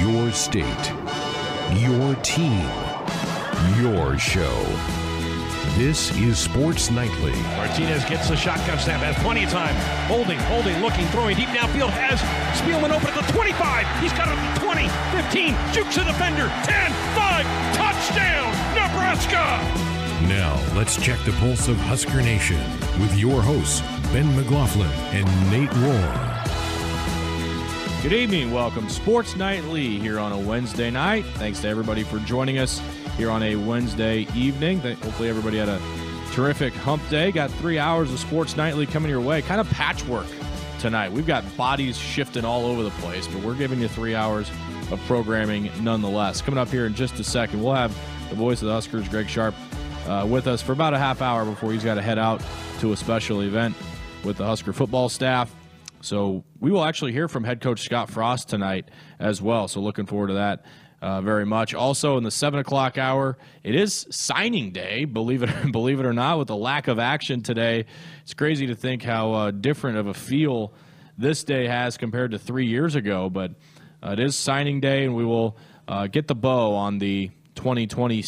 Your state, your team, your show. This is Sports Nightly. Martinez gets the shotgun snap, has plenty of time. Holding, holding, looking, throwing deep downfield. Has Spielman open at the 25. He's got it at the 20, 15, jukes a defender. 10, 5, touchdown, Nebraska! Now, let's check the pulse of Husker Nation with your hosts, Ben McLaughlin and Nate Rohr. Good evening. Welcome. Sports Nightly here on a Wednesday night. Thanks to everybody for joining us here on a Wednesday evening. Hopefully, everybody had a terrific hump day. Got three hours of Sports Nightly coming your way. Kind of patchwork tonight. We've got bodies shifting all over the place, but we're giving you three hours of programming nonetheless. Coming up here in just a second, we'll have the voice of the Huskers, Greg Sharpe, uh, with us for about a half hour before he's got to head out to a special event with the Husker football staff. So we will actually hear from head coach Scott Frost tonight as well. So looking forward to that uh, very much. Also in the seven o'clock hour, it is signing day. Believe it, believe it or not, with the lack of action today, it's crazy to think how uh, different of a feel this day has compared to three years ago. But uh, it is signing day, and we will uh, get the bow on the 2020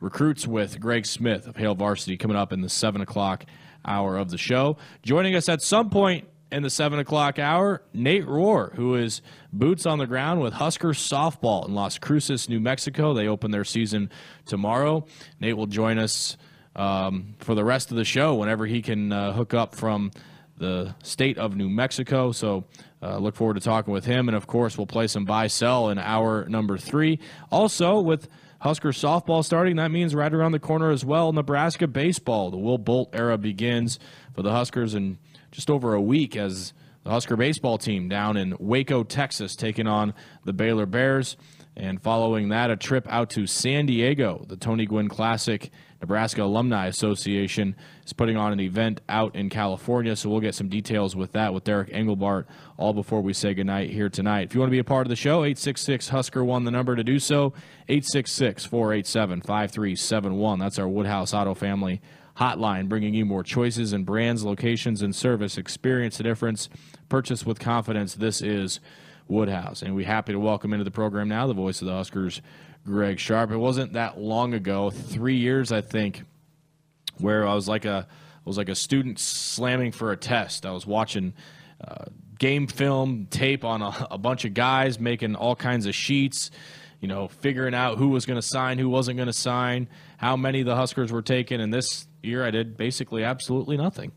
recruits with Greg Smith of Hail Varsity coming up in the seven o'clock hour of the show. Joining us at some point in the 7 o'clock hour, Nate Rohr, who is boots on the ground with Husker softball in Las Cruces, New Mexico. They open their season tomorrow. Nate will join us um, for the rest of the show whenever he can uh, hook up from the state of New Mexico. So uh, look forward to talking with him. And of course, we'll play some buy sell in hour number three. Also, with Husker softball starting, that means right around the corner as well, Nebraska baseball. The Will Bolt era begins for the Huskers and just over a week as the Husker baseball team down in Waco, Texas, taking on the Baylor Bears. And following that, a trip out to San Diego. The Tony Gwynn Classic Nebraska Alumni Association is putting on an event out in California. So we'll get some details with that with Derek Engelbart all before we say goodnight here tonight. If you want to be a part of the show, 866 Husker won the number to do so. 866 487 5371. That's our Woodhouse Auto Family hotline, bringing you more choices and brands, locations, and service. Experience the difference. Purchase with confidence. This is Woodhouse. And we're happy to welcome into the program now the voice of the Huskers, Greg Sharpe. It wasn't that long ago, three years, I think, where I was like a I was like a student slamming for a test. I was watching uh, game film tape on a, a bunch of guys making all kinds of sheets, you know, figuring out who was going to sign, who wasn't going to sign, how many the Huskers were taking, and this year I did basically absolutely nothing.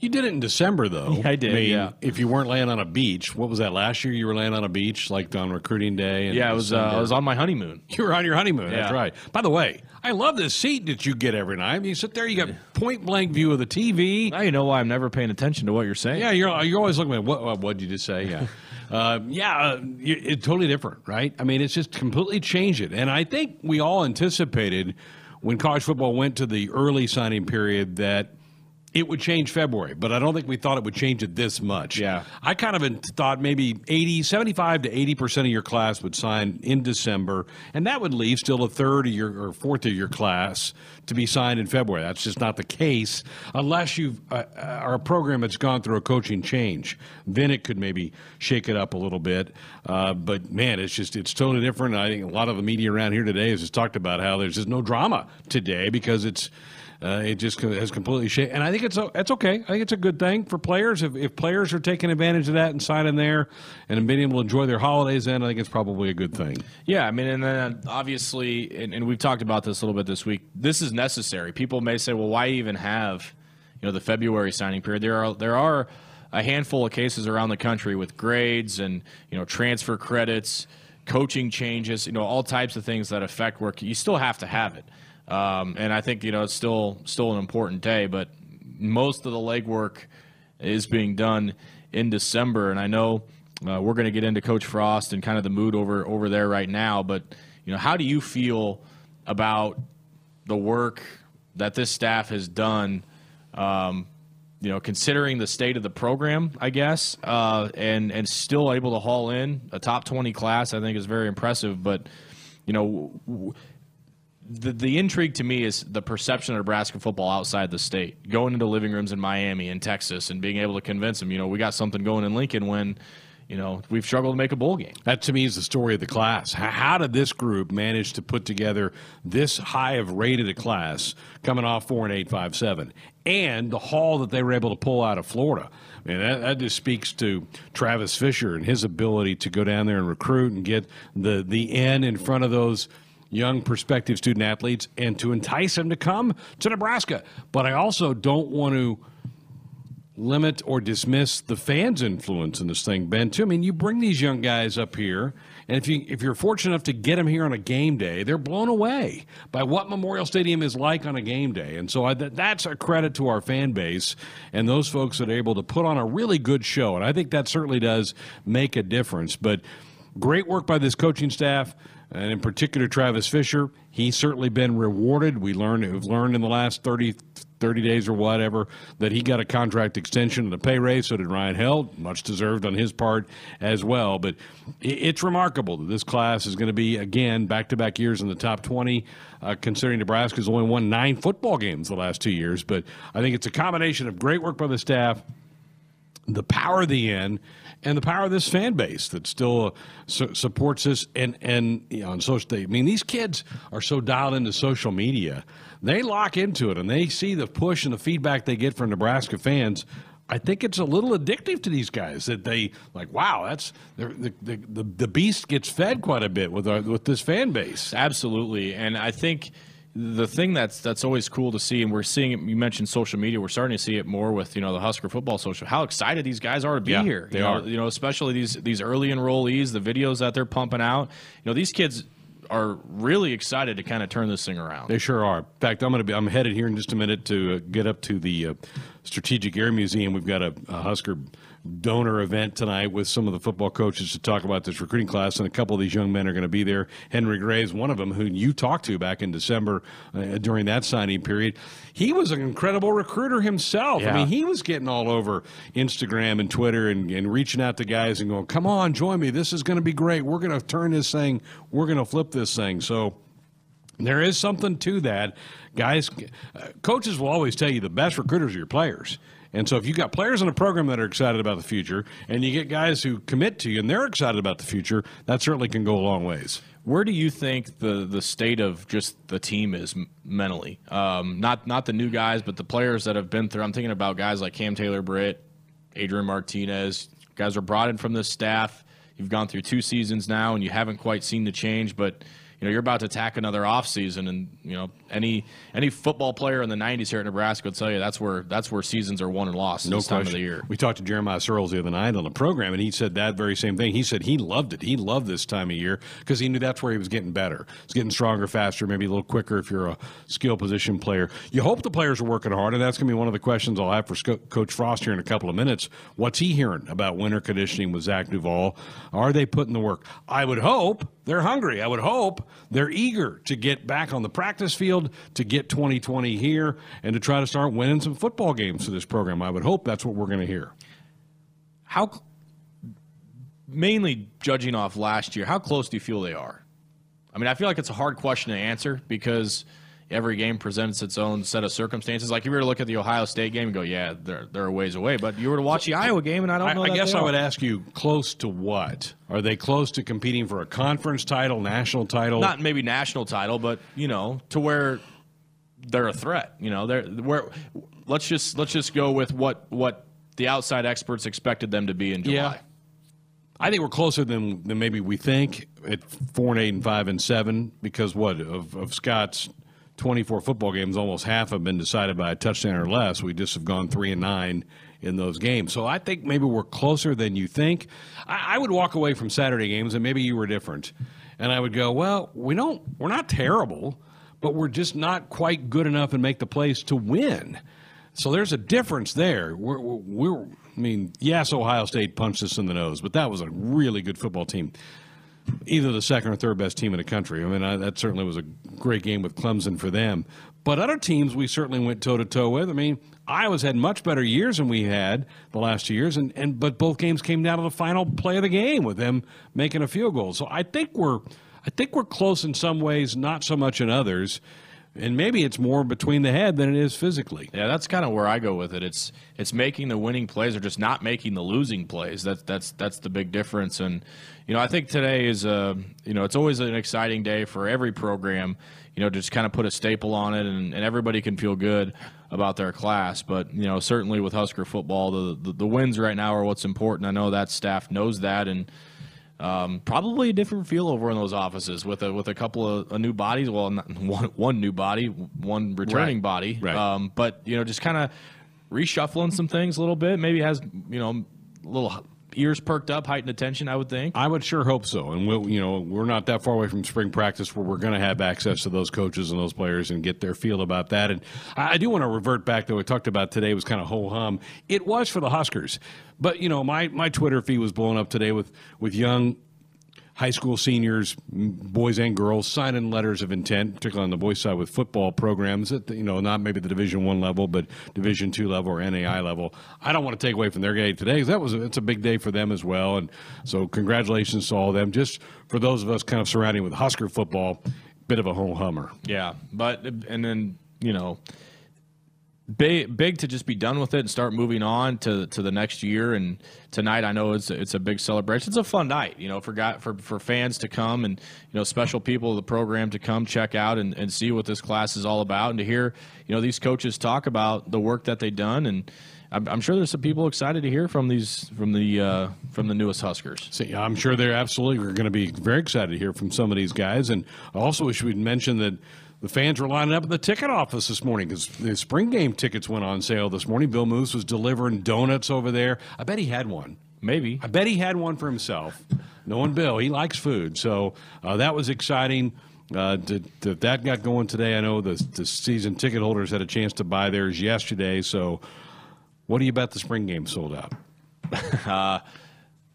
You did it in December, though. Yeah, I did. I mean, yeah. If you weren't laying on a beach, what was that last year? You were laying on a beach, like on recruiting day. yeah, I was. Uh, I was on my honeymoon. You were on your honeymoon. Yeah. That's right. By the way, I love this seat that you get every night. You sit there, you got point blank view of the TV. Now you know why I'm never paying attention to what you're saying. Yeah, you're you're always looking at what what would you just say? Yeah, uh, yeah, uh, it's totally different, right? I mean, it's just completely changed it, and I think we all anticipated when college football went to the early signing period that it would change February, but I don't think we thought it would change it this much. Yeah. I kind of thought maybe 80, 75 to 80% of your class would sign in December, and that would leave still a third of your or fourth of your class to be signed in February. That's just not the case unless you uh, are a program that's gone through a coaching change. Then it could maybe shake it up a little bit. Uh, but man, it's just it's totally different. I think a lot of the media around here today has just talked about how there's just no drama today because it's uh, it just has completely shaped, and I think it's it's okay. I think it's a good thing for players if, if players are taking advantage of that and signing there, and being able to enjoy their holidays. Then I think it's probably a good thing. Yeah, I mean, and then obviously, and, and we've talked about this a little bit this week. This is necessary. People may say, "Well, why even have, you know, the February signing period?" There are there are a handful of cases around the country with grades and you know transfer credits, coaching changes, you know, all types of things that affect work. You still have to have it, um, and I think you know it's still still an important day, but most of the legwork is being done in December, and I know uh, we're going to get into Coach Frost and kind of the mood over over there right now. But you know, how do you feel about the work that this staff has done? Um, you know, considering the state of the program, I guess, uh, and and still able to haul in a top twenty class, I think is very impressive. But you know. W- the, the intrigue to me is the perception of Nebraska football outside the state. Going into living rooms in Miami and Texas and being able to convince them, you know, we got something going in Lincoln when, you know, we've struggled to make a bowl game. That to me is the story of the class. How did this group manage to put together this high of rated a class coming off four and eight five seven, and the haul that they were able to pull out of Florida? I mean, that, that just speaks to Travis Fisher and his ability to go down there and recruit and get the the N in front of those young prospective student athletes and to entice them to come to Nebraska. But I also don't want to limit or dismiss the fans' influence in this thing, Ben. Too. I mean, you bring these young guys up here, and if you if you're fortunate enough to get them here on a game day, they're blown away by what Memorial Stadium is like on a game day. And so I, that's a credit to our fan base and those folks that are able to put on a really good show. And I think that certainly does make a difference. But great work by this coaching staff and in particular Travis Fisher. He's certainly been rewarded. We learned, we've learned in the last 30, 30 days or whatever that he got a contract extension and a pay raise. So did Ryan Held, much deserved on his part as well. But it's remarkable that this class is going to be again back to back years in the top 20. Uh, considering Nebraska's only won nine football games the last two years, but I think it's a combination of great work by the staff, the power of the N, and the power of this fan base that still uh, su- supports us and and you know on social. Media. I mean, these kids are so dialed into social media, they lock into it and they see the push and the feedback they get from Nebraska fans. I think it's a little addictive to these guys that they like. Wow, that's the the the, the beast gets fed quite a bit with our, with this fan base. Absolutely, and I think the thing that's that's always cool to see, and we're seeing it. You mentioned social media; we're starting to see it more with you know the Husker football social. How excited these guys are to be yeah, here! They you are. Know, you know, especially these these early enrollees, the videos that they're pumping out. You know, these kids are really excited to kind of turn this thing around. They sure are. In fact, I'm going to be. I'm headed here in just a minute to uh, get up to the uh, Strategic Air Museum. We've got a, a Husker donor event tonight with some of the football coaches to talk about this recruiting class, and a couple of these young men are going to be there. Henry Gray is one of them, who you talked to back in December uh, during that signing period. He was an incredible recruiter himself. Yeah. I mean, he was getting all over Instagram and Twitter and, and reaching out to guys and going, "Come on, join me. This is going to be great. We're going to turn this thing. We're going to flip this thing." So. There is something to that. Guys, uh, coaches will always tell you the best recruiters are your players. And so if you've got players in a program that are excited about the future and you get guys who commit to you and they're excited about the future, that certainly can go a long ways. Where do you think the, the state of just the team is mentally? Um, not not the new guys, but the players that have been through. I'm thinking about guys like Cam Taylor Britt, Adrian Martinez. Guys are brought in from this staff. You've gone through two seasons now, and you haven't quite seen the change, but – you know, you're about to attack another offseason and you know, any any football player in the 90s here at Nebraska would tell you that's where that's where seasons are won and lost no this question. time of the year. We talked to Jeremiah Sirles the other night on the program, and he said that very same thing. He said he loved it. He loved this time of year because he knew that's where he was getting better. He's getting stronger, faster, maybe a little quicker if you're a skill position player. You hope the players are working hard, and that's going to be one of the questions I'll have for Sco- Coach Frost here in a couple of minutes. What's he hearing about winter conditioning with Zach Duval? Are they putting the work? I would hope they're hungry. I would hope they're eager to get back on the practice field, to get 2020 here, and to try to start winning some football games for this program. I would hope that's what we're going to hear. How mainly judging off last year, how close do you feel they are? I mean, I feel like it's a hard question to answer because every game presents its own set of circumstances. Like if you were to look at the Ohio State game and go, "Yeah, they're they're a ways away," but you were to watch the Iowa game, and I don't know. I, guess I would ask you, close to what? Are they close to competing for a conference title, national title? not maybe national title, but you know, to where they're a threat. You know, they're where. Let's just let's just go with what what the outside experts expected them to be in July. Yeah. I think we're closer than, than maybe we think at four and eight and five and seven because what of, of Scott's twenty four football games, almost half have been decided by a touchdown or less. We just have gone three and nine in those games. So I think maybe we're closer than you think. I, I would walk away from Saturday games, and maybe you were different, and I would go, well, we don't, we're not terrible, but we're just not quite good enough and make the plays to win. So there's a difference there. We're, we're, I mean, yes, Ohio State punched us in the nose, but that was a really good football team. Either the second or third best team in the country. I mean, I, that certainly was a great game with Clemson for them. But other teams we certainly went toe to toe with. I mean, Iowa's had much better years than we had the last two years, and, and but both games came down to the final play of the game with them making a field goal. So I think we're I think we're close in some ways, not so much in others. And maybe it's more between the head than it is physically. Yeah, that's kind of where I go with it. It's it's making the winning plays or just not making the losing plays. That's that's that's the big difference. And you know, I think today is a you know it's always an exciting day for every program. You know, to just kind of put a staple on it, and, and everybody can feel good about their class. But you know, certainly with Husker football, the, the the wins right now are what's important. I know that staff knows that, and um, probably a different feel over in those offices with a with a couple of uh, new bodies. Well, not one one new body, one returning Right. body. Right. Um, but you know, just kind of reshuffling some things a little bit. Maybe has you know a little ears perked up, heightened attention. I would think. I would sure hope so. And we'll, you know, we're not that far away from spring practice where we're going to have access to those coaches and those players and get their feel about that. And I, do want to revert back to what we talked about today was kind of ho hum. It was for the Huskers, but you know, my my Twitter feed was blown up today with with young high school seniors, boys and girls, signing letters of intent, particularly on the boys' side with football programs at the, you know not maybe the Division One level, but Division Two level or NAI level. I don't want to take away from their day today because that was it's a big day for them as well, and so congratulations to all of them. Just for those of us kind of surrounding with Husker football, bit of a home hummer. Yeah, but and then you know, big big to just be done with it and start moving on to to the next year. And tonight, I know it's it's a big celebration. It's a fun night, you know, for got for for fans to come and you know special people of the program to come check out and, and see what this class is all about, and to hear you know these coaches talk about the work that they've done and. I'm, I'm sure there's some people excited to hear from these from the uh, from the newest Huskers. Yeah, I'm sure they're absolutely going to be very excited to hear from some of these guys. And I also, wish we should mention that the fans were lining up at the ticket office this morning because the spring game tickets went on sale this morning. Bill Moos was delivering donuts over there. I bet he had one. Maybe I bet he had one for himself. Knowing Bill, he likes food, so uh, that was exciting. Uh, to, to, that got going today. I know the, the season ticket holders had a chance to buy theirs yesterday. So, what do you bet the spring game sold out?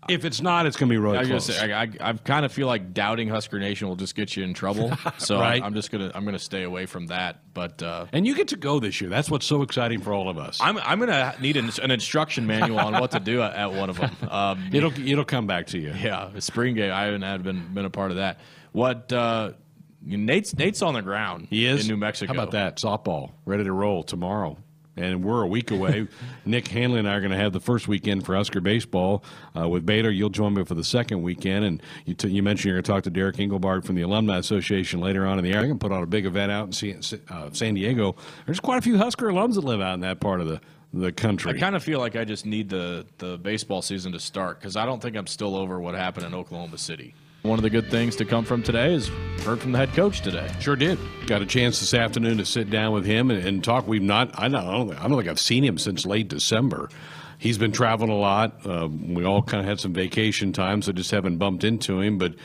if it's not, it's going to be really I, close. say, I, I, I kind of feel like doubting Husker Nation will just get you in trouble. So Right. I'm, I'm just gonna I'm gonna stay away from that. But uh, and you get to go this year. That's what's so exciting for all of us. I'm I'm gonna need an, an instruction manual on what to do at, at one of them. Um, It'll it'll come back to you. yeah, spring game. I haven't had been been a part of that. What uh, Nate's Nate's on the ground. He is in New Mexico. How about that softball ready to roll tomorrow? And we're a week away. Nick Hanley and I are going to have the first weekend for Husker baseball uh, with Bader. You'll join me for the second weekend, and you, t- you mentioned you're going to talk to Derek Engelbart from the Alumni Association later on in the year. Going to put on a big event out in San, uh, San Diego. There's quite a few Husker alums that live out in that part of the the country. I kind of feel like I just need the the baseball season to start because I don't think I'm still over what happened in Oklahoma City. One of the good things to come from today is heard from the head coach today. Sure did. Got a chance this afternoon to sit down with him and, and talk. We've not. I don't. I don't, think- I don't think I've seen him since late December. He's been traveling a lot. Um, we all kind of had some vacation time, so just haven't bumped into him. But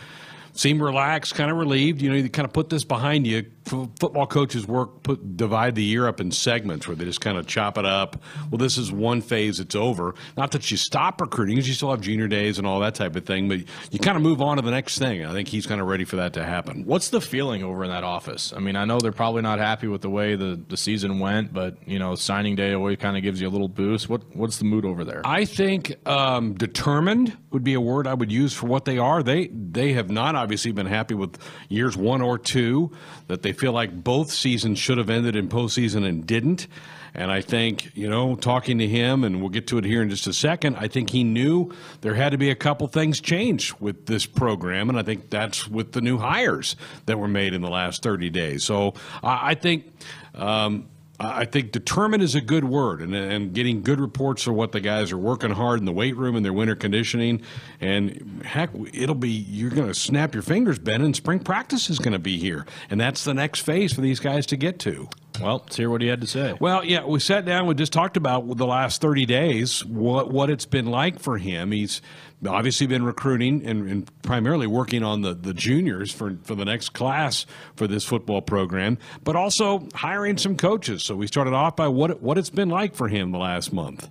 seemed relaxed, kind of relieved. You know, you kind of put this behind you. Football coaches work put divide the year up in segments where they just kind of chop it up. Well, this is one phase; it's over. Not that you stop recruiting, 'cause you still have junior days and all that type of thing, but you kind of move on to the next thing. I think he's kind of ready for that to happen. What's the feeling over in that office? I mean, I know they're probably not happy with the way the, the season went, but you know, signing day always kind of gives you a little boost. What what's the mood over there? I think um, determined would be a word I would use for what they are. They they have not obviously been happy with years one or two. That they feel like both seasons should have ended in postseason and didn't. And I think you know, talking to him, and we'll get to it here in just a second. I think he knew there had to be a couple things changed with this program, and I think that's with the new hires that were made in the last thirty days. So I, I think. Um, I think determined is a good word, and, and getting good reports of what the guys are working hard in the weight room and their winter conditioning. And heck, it'll be you're going to snap your fingers, Ben, and spring practice is going to be here, and that's the next phase for these guys to get to. well, let's hear what he had to say. Well, yeah, we sat down. We just talked about the last thirty days, what what it's been like for him. He's obviously been recruiting and, and primarily working on the, the juniors for for the next class for this football program, but also hiring some coaches. So we started off by what what it's been like for him the last month.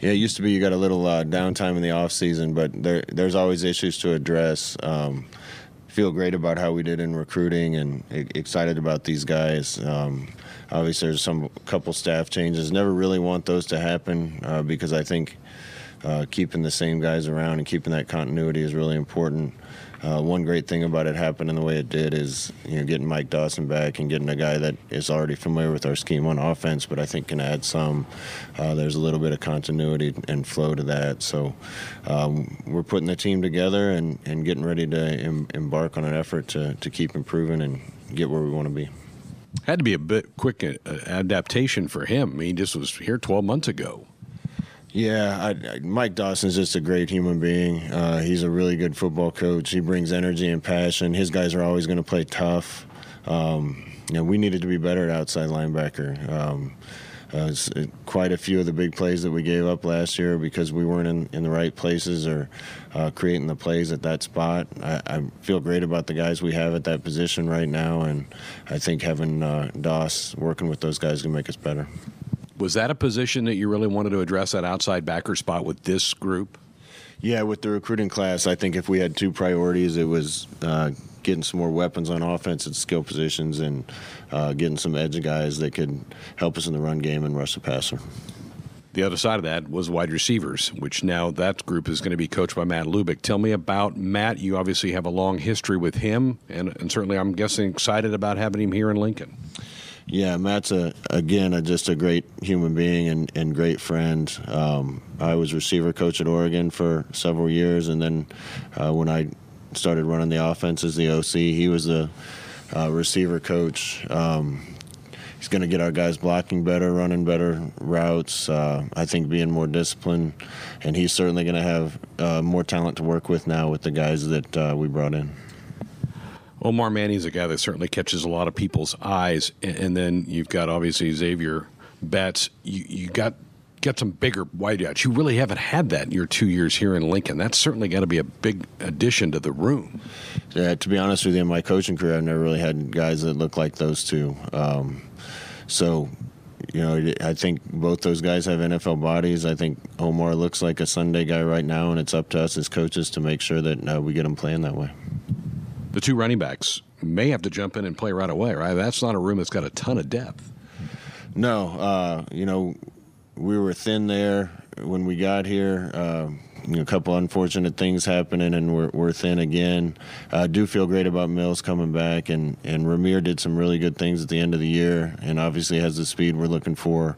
Yeah, it used to be you got a little uh, downtime in the off season, but there, there's always issues to address. Um, feel great about how we did in recruiting and excited about these guys. Um, obviously, there's some couple staff changes. Never really want those to happen uh, because I think uh, keeping the same guys around and keeping that continuity is really important. uh, one great thing about it happening the way it did is you know getting Mike Dawson back and getting a guy that is already familiar with our scheme on offense, but I think can add some. Uh, there's a little bit of continuity and flow to that. So um, we're putting the team together and, and getting ready to em- embark on an effort to, to keep improving and get where we want to be. Had to be a bit quick uh, adaptation for him. I mean, he just was here 12 months ago. Yeah, I, Mike Dawson's just a great human being. Uh, he's a really good football coach. He brings energy and passion. His guys are always going to play tough. Um, you know, we needed to be better at outside linebacker. Um, uh, quite a few of the big plays that we gave up last year because we weren't in, in the right places or uh, creating the plays at that spot. I, I, feel great about the guys we have at that position right now, and I think having uh, Doss working with those guys can make us better. Was that a position that you really wanted to address that outside backer spot with this group? Yeah, with the recruiting class, I think if we had two priorities, it was uh, getting some more weapons on offense at skill positions and uh, getting some edge guys that could help us in the run game and rush the passer. The other side of that was wide receivers, which now that group is going to be coached by Matt Lubick. Tell me about Matt. You obviously have a long history with him, and, and certainly I'm guessing excited about having him here in Lincoln. Yeah, Matt's a again a, just a great human being and, and great friend. Um, I was receiver coach at Oregon for several years, and then uh, when I started running the offense as the OC, he was the uh, receiver coach. Um, he's going to get our guys blocking better, running better routes. Uh, I think being more disciplined, and he's certainly going to have uh, more talent to work with now with the guys that uh, we brought in. Omar Manning's a guy that certainly catches a lot of people's eyes, and then you've got obviously Xavier Betts. You, you got get some bigger wideouts. You really haven't had that in your two years here in Lincoln. That's certainly got to be a big addition to the room. Yeah, to be honest with you, in my coaching career, I've never really had guys that look like those two. Um, so, you know, I think both those guys have NFL bodies. I think Omar looks like a Sunday guy right now, and it's up to us as coaches to make sure that uh, we get him playing that way the two running backs may have to jump in and play right away, right? That's not a room that's got a ton of depth. No, uh, you know, we were thin there when we got here. Uh, a couple unfortunate things happening, and we're, we're thin again. I do feel great about Mills coming back, and, and Rahmir did some really good things at the end of the year, and obviously has the speed we're looking for.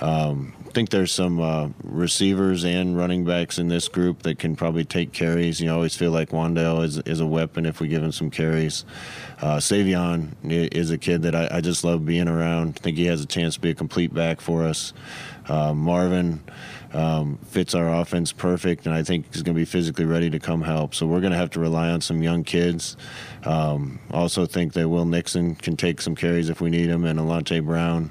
Um, think there's some uh, receivers and running backs in this group that can probably take carries. You always feel like Wan'Dale is, is a weapon if we give him some carries. Uh, Sevion is a kid that I, I, just love being around. I think he has a chance to be a complete back for us. Uh, Marvin um, fits our offense perfect, and I think he's going to be physically ready to come help. So we're going to have to rely on some young kids. Um, also think that Will Nixon can take some carries if we need him, and Alante Brown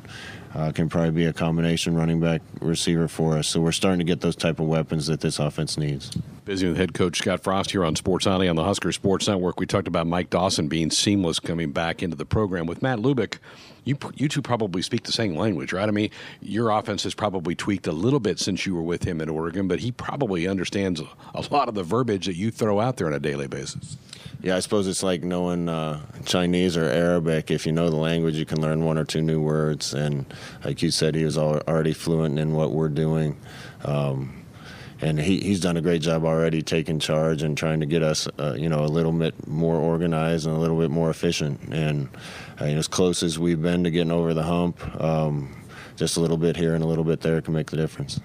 uh, can probably be a combination running back receiver for us. So we're starting to get those type of weapons that this offense needs. Busy with head coach Scott Frost here on Sports Nightly on the Husker Sports Network. We talked about Mike Dawson being seamless coming back into the program with Matt Lubick. You you two probably speak the same language, right? I mean, your offense has probably tweaked a little bit since you were with him in Oregon, but he probably understands a lot of the verbiage that you throw out there on a daily basis. Yeah, I suppose it's like knowing uh, Chinese or Arabic. If you know the language, you can learn one or two new words. And like you said, he was already fluent in what we're doing. Um, and he, he's done a great job already taking charge and trying to get us, uh, you know, a little bit more organized and a little bit more efficient. And you know, as close as we've been to getting over the hump, um, just a little bit here and a little bit there can make the difference.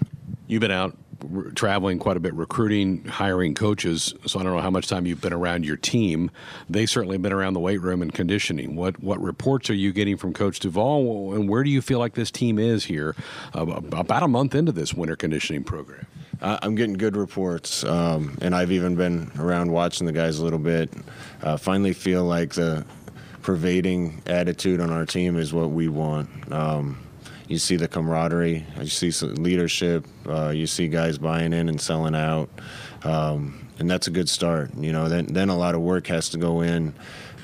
You've been out re- traveling quite a bit, recruiting, hiring coaches. So I don't know how much time you've been around your team. They certainly have been around the weight room and conditioning. What what reports are you getting from Coach Duval, and where do you feel like this team is here, uh, about a month into this winter conditioning program? I'm getting good reports, um, and I've even been around watching the guys a little bit. Uh, finally, feel like the pervading attitude on our team is what we want. Um, you see the camaraderie, you see leadership, uh, you see guys buying in and selling out, um, and that's a good start. You know, then then a lot of work has to go in.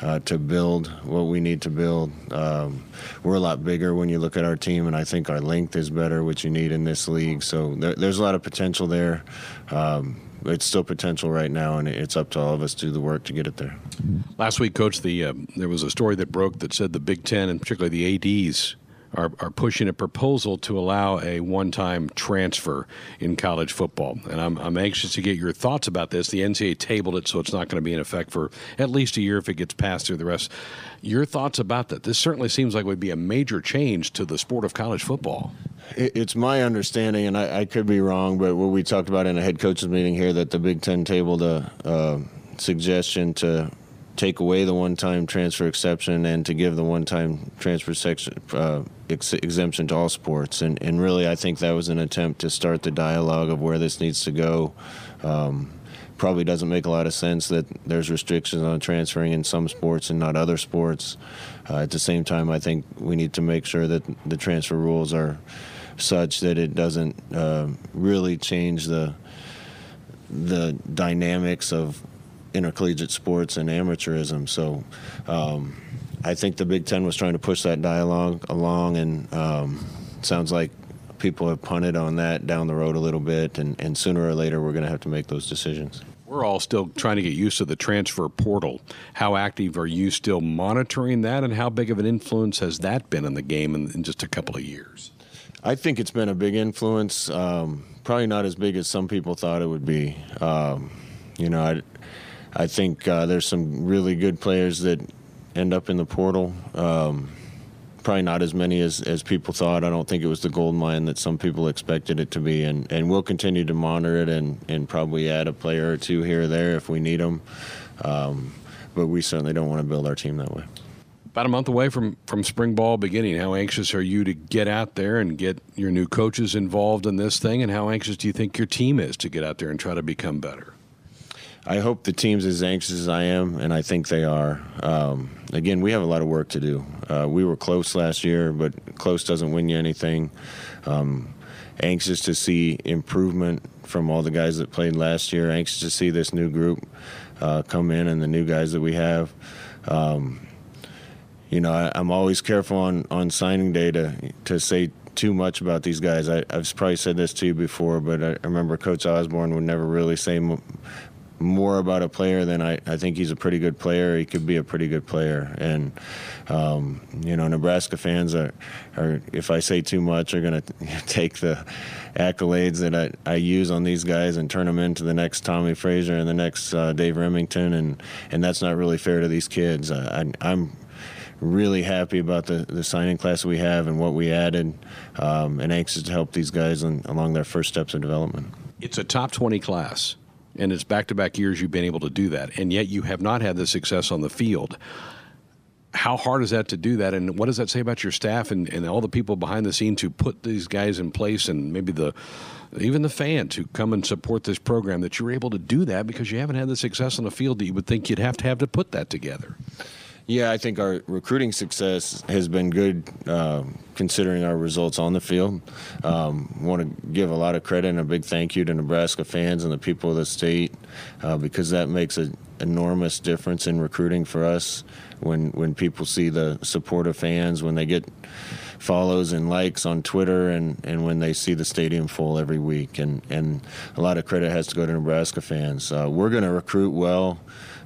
Uh, to build what we need to build. Um, we're a lot bigger when you look at our team, and I think our length is better, which you need in this league. So there, there's a lot of potential there. Um, it's still potential right now, and it's up to all of us to do the work to get it there. Last week, Coach, the uh, there was a story that broke that said the Big Ten and particularly the ADs are, are pushing a proposal to allow a one-time transfer in college football, and I'm, I'm anxious to get your thoughts about this. The NCAA tabled it, so it's not going to be in effect for at least a year if it gets passed through the rest. Your thoughts about that? This certainly seems like would be a major change to the sport of college football. It's my understanding, and I, I could be wrong, but what we talked about in a head coaches meeting here that the Big Ten tabled a, a suggestion to take away the one-time transfer exception and to give the one-time transfer section, uh, ex- exemption to all sports. And, and really, I think that was an attempt to start the dialogue of where this needs to go. Um, probably doesn't make a lot of sense that there's restrictions on transferring in some sports and not other sports. Uh, at the same time, I think we need to make sure that the transfer rules are such that it doesn't uh, really change the the dynamics of intercollegiate sports and amateurism. So um, I think the Big Ten was trying to push that dialogue along, and um, sounds like people have punted on that down the road a little bit, and, and sooner or later we're going to have to make those decisions. We're all still trying to get used to the transfer portal. How active are you still monitoring that, and how big of an influence has that been in the game in, in just a couple of years? I think it's been a big influence. Um, probably not as big as some people thought it would be. Um, you know, I, I think uh, there's some really good players that end up in the portal. Um, probably not as many as, as people thought. I don't think it was the gold mine that some people expected it to be, and, and we'll continue to monitor it and, and probably add a player or two here or there if we need them. Um, but we certainly don't want to build our team that way. About a month away from, from spring ball beginning, how anxious are you to get out there and get your new coaches involved in this thing? And how anxious do you think your team is to get out there and try to become better? I hope the team's as anxious as I am, and I think they are. Um, again, we have a lot of work to do. Uh, we were close last year, but close doesn't win you anything. Um, anxious to see improvement from all the guys that played last year. Anxious to see this new group uh, come in and the new guys that we have. Um, you know, I, am always careful on, on signing day to, to say too much about these guys. I, have probably said this to you before, but I, I remember Coach Osborne would never really say more about a player than I, I think he's a pretty good player. He could be a pretty good player. And, um, you know, Nebraska fans are, are, if I say too much, are going to take the accolades that I, I use on these guys and turn them into the next Tommie Frazier and the next uh, Dave Rimington. And, and that's not really fair to these kids. I, I'm really happy about the, the signing class we have and what we added um, and anxious to help these guys along their first steps of development. It's a top 20 class and it's back to back years you've been able to do that, and yet you have not had the success on the field. How hard is that to do that, and what does that say about your staff and, and all the people behind the scenes who put these guys in place, and maybe the even the fans who come and support this program that you're able to do that because you haven't had the success on the field that you would think you'd have to have to put that together. Yeah, I think our recruiting success has been good uh, considering our results on the field. Um, want to give a lot of credit and a big thank you to Nebraska fans and the people of the state uh, because that makes an enormous difference in recruiting for us. When when people see the support of fans, when they get follows and likes on Twitter, and, and when they see the stadium full every week, and and a lot of credit has to go to Nebraska fans. Uh, we're going to recruit well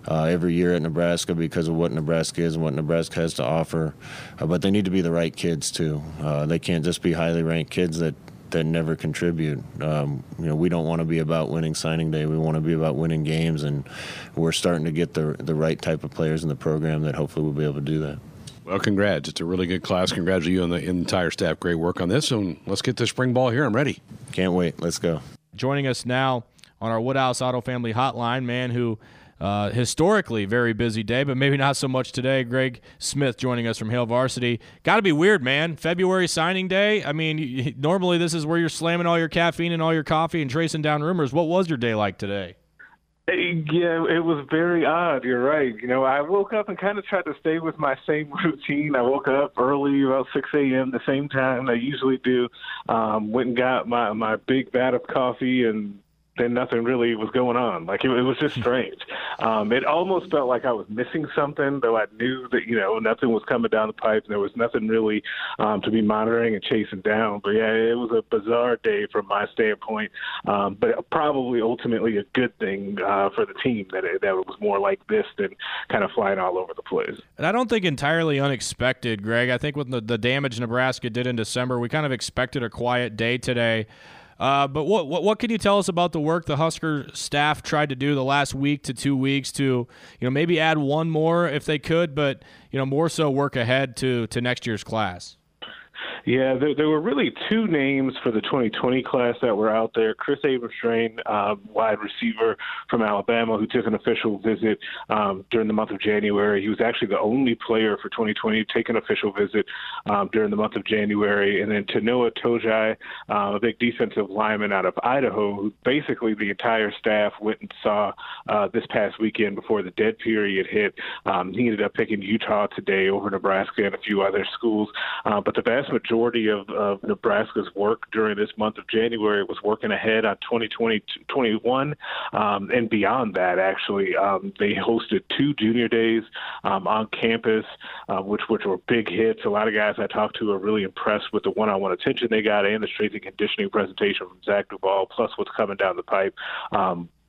uh, every year at Nebraska because of what Nebraska is and what Nebraska has to offer. Uh, but they need to be the right kids too. Uh, they can't just be highly ranked kids that that never contribute. Um, you know, we don't want to be about winning signing day. We want to be about winning games, and we're starting to get the the right type of players in the program that hopefully will be able to do that. Well, congrats. It's a really good class. Congrats to you and the entire staff. Great work on this. And let's get to spring ball here. I'm ready. Can't wait. Let's go. Joining us now on our Woodhouse Auto Family Hotline, man who uh, historically very busy day, but maybe not so much today. Greg Smith joining us from Hail Varsity. Got to be weird, man. February signing day. I mean, normally this is where you're slamming all your caffeine and all your coffee and tracing down rumors. What was your day like today? Yeah, it was very odd. You're right. You know, I woke up and kind of tried to stay with my same routine. I woke up early, about 6 a.m., the same time I usually do. Um, went and got my my big vat of coffee and then nothing really was going on. Like it, it was just strange. Um, it almost felt like I was missing something, though I knew that you know nothing was coming down the pipe and there was nothing really um, to be monitoring and chasing down. But yeah, it was a bizarre day from my standpoint, um, but probably ultimately a good thing uh, for the team that it, that it was more like this than kind of flying all over the place. And I don't think entirely unexpected, Greg. I think with the, the damage Nebraska did in December, we kind of expected a quiet day today. Uh, but what, what what can you tell us about the work the Husker staff tried to do the last week to two weeks to you know maybe add one more if they could, but you know more so work ahead to to next year's class. Yeah, there, there, were really two names for the 2020 class that were out there. Chris Abrams-Draine, uh, wide receiver from Alabama, who took an official visit um, during the month of January. He was actually the only player for 2020 to take an official visit um, during the month of January. And then Tanoa Togiai, uh, a big defensive lineman out of Idaho, who basically the entire staff went and saw uh, this past weekend before the dead period hit. Um, he ended up picking Utah today over Nebraska and a few other schools. Uh, but the vast majority majority of, of Nebraska's work during this month of January was working ahead on 2020 21 um, and beyond that. Actually, um, they hosted two junior days um, on campus, uh, which which were big hits. A lot of guys I talked to are really impressed with the one-on-one attention they got and the strength and conditioning presentation from Zach Duval, plus what's coming down the pipe.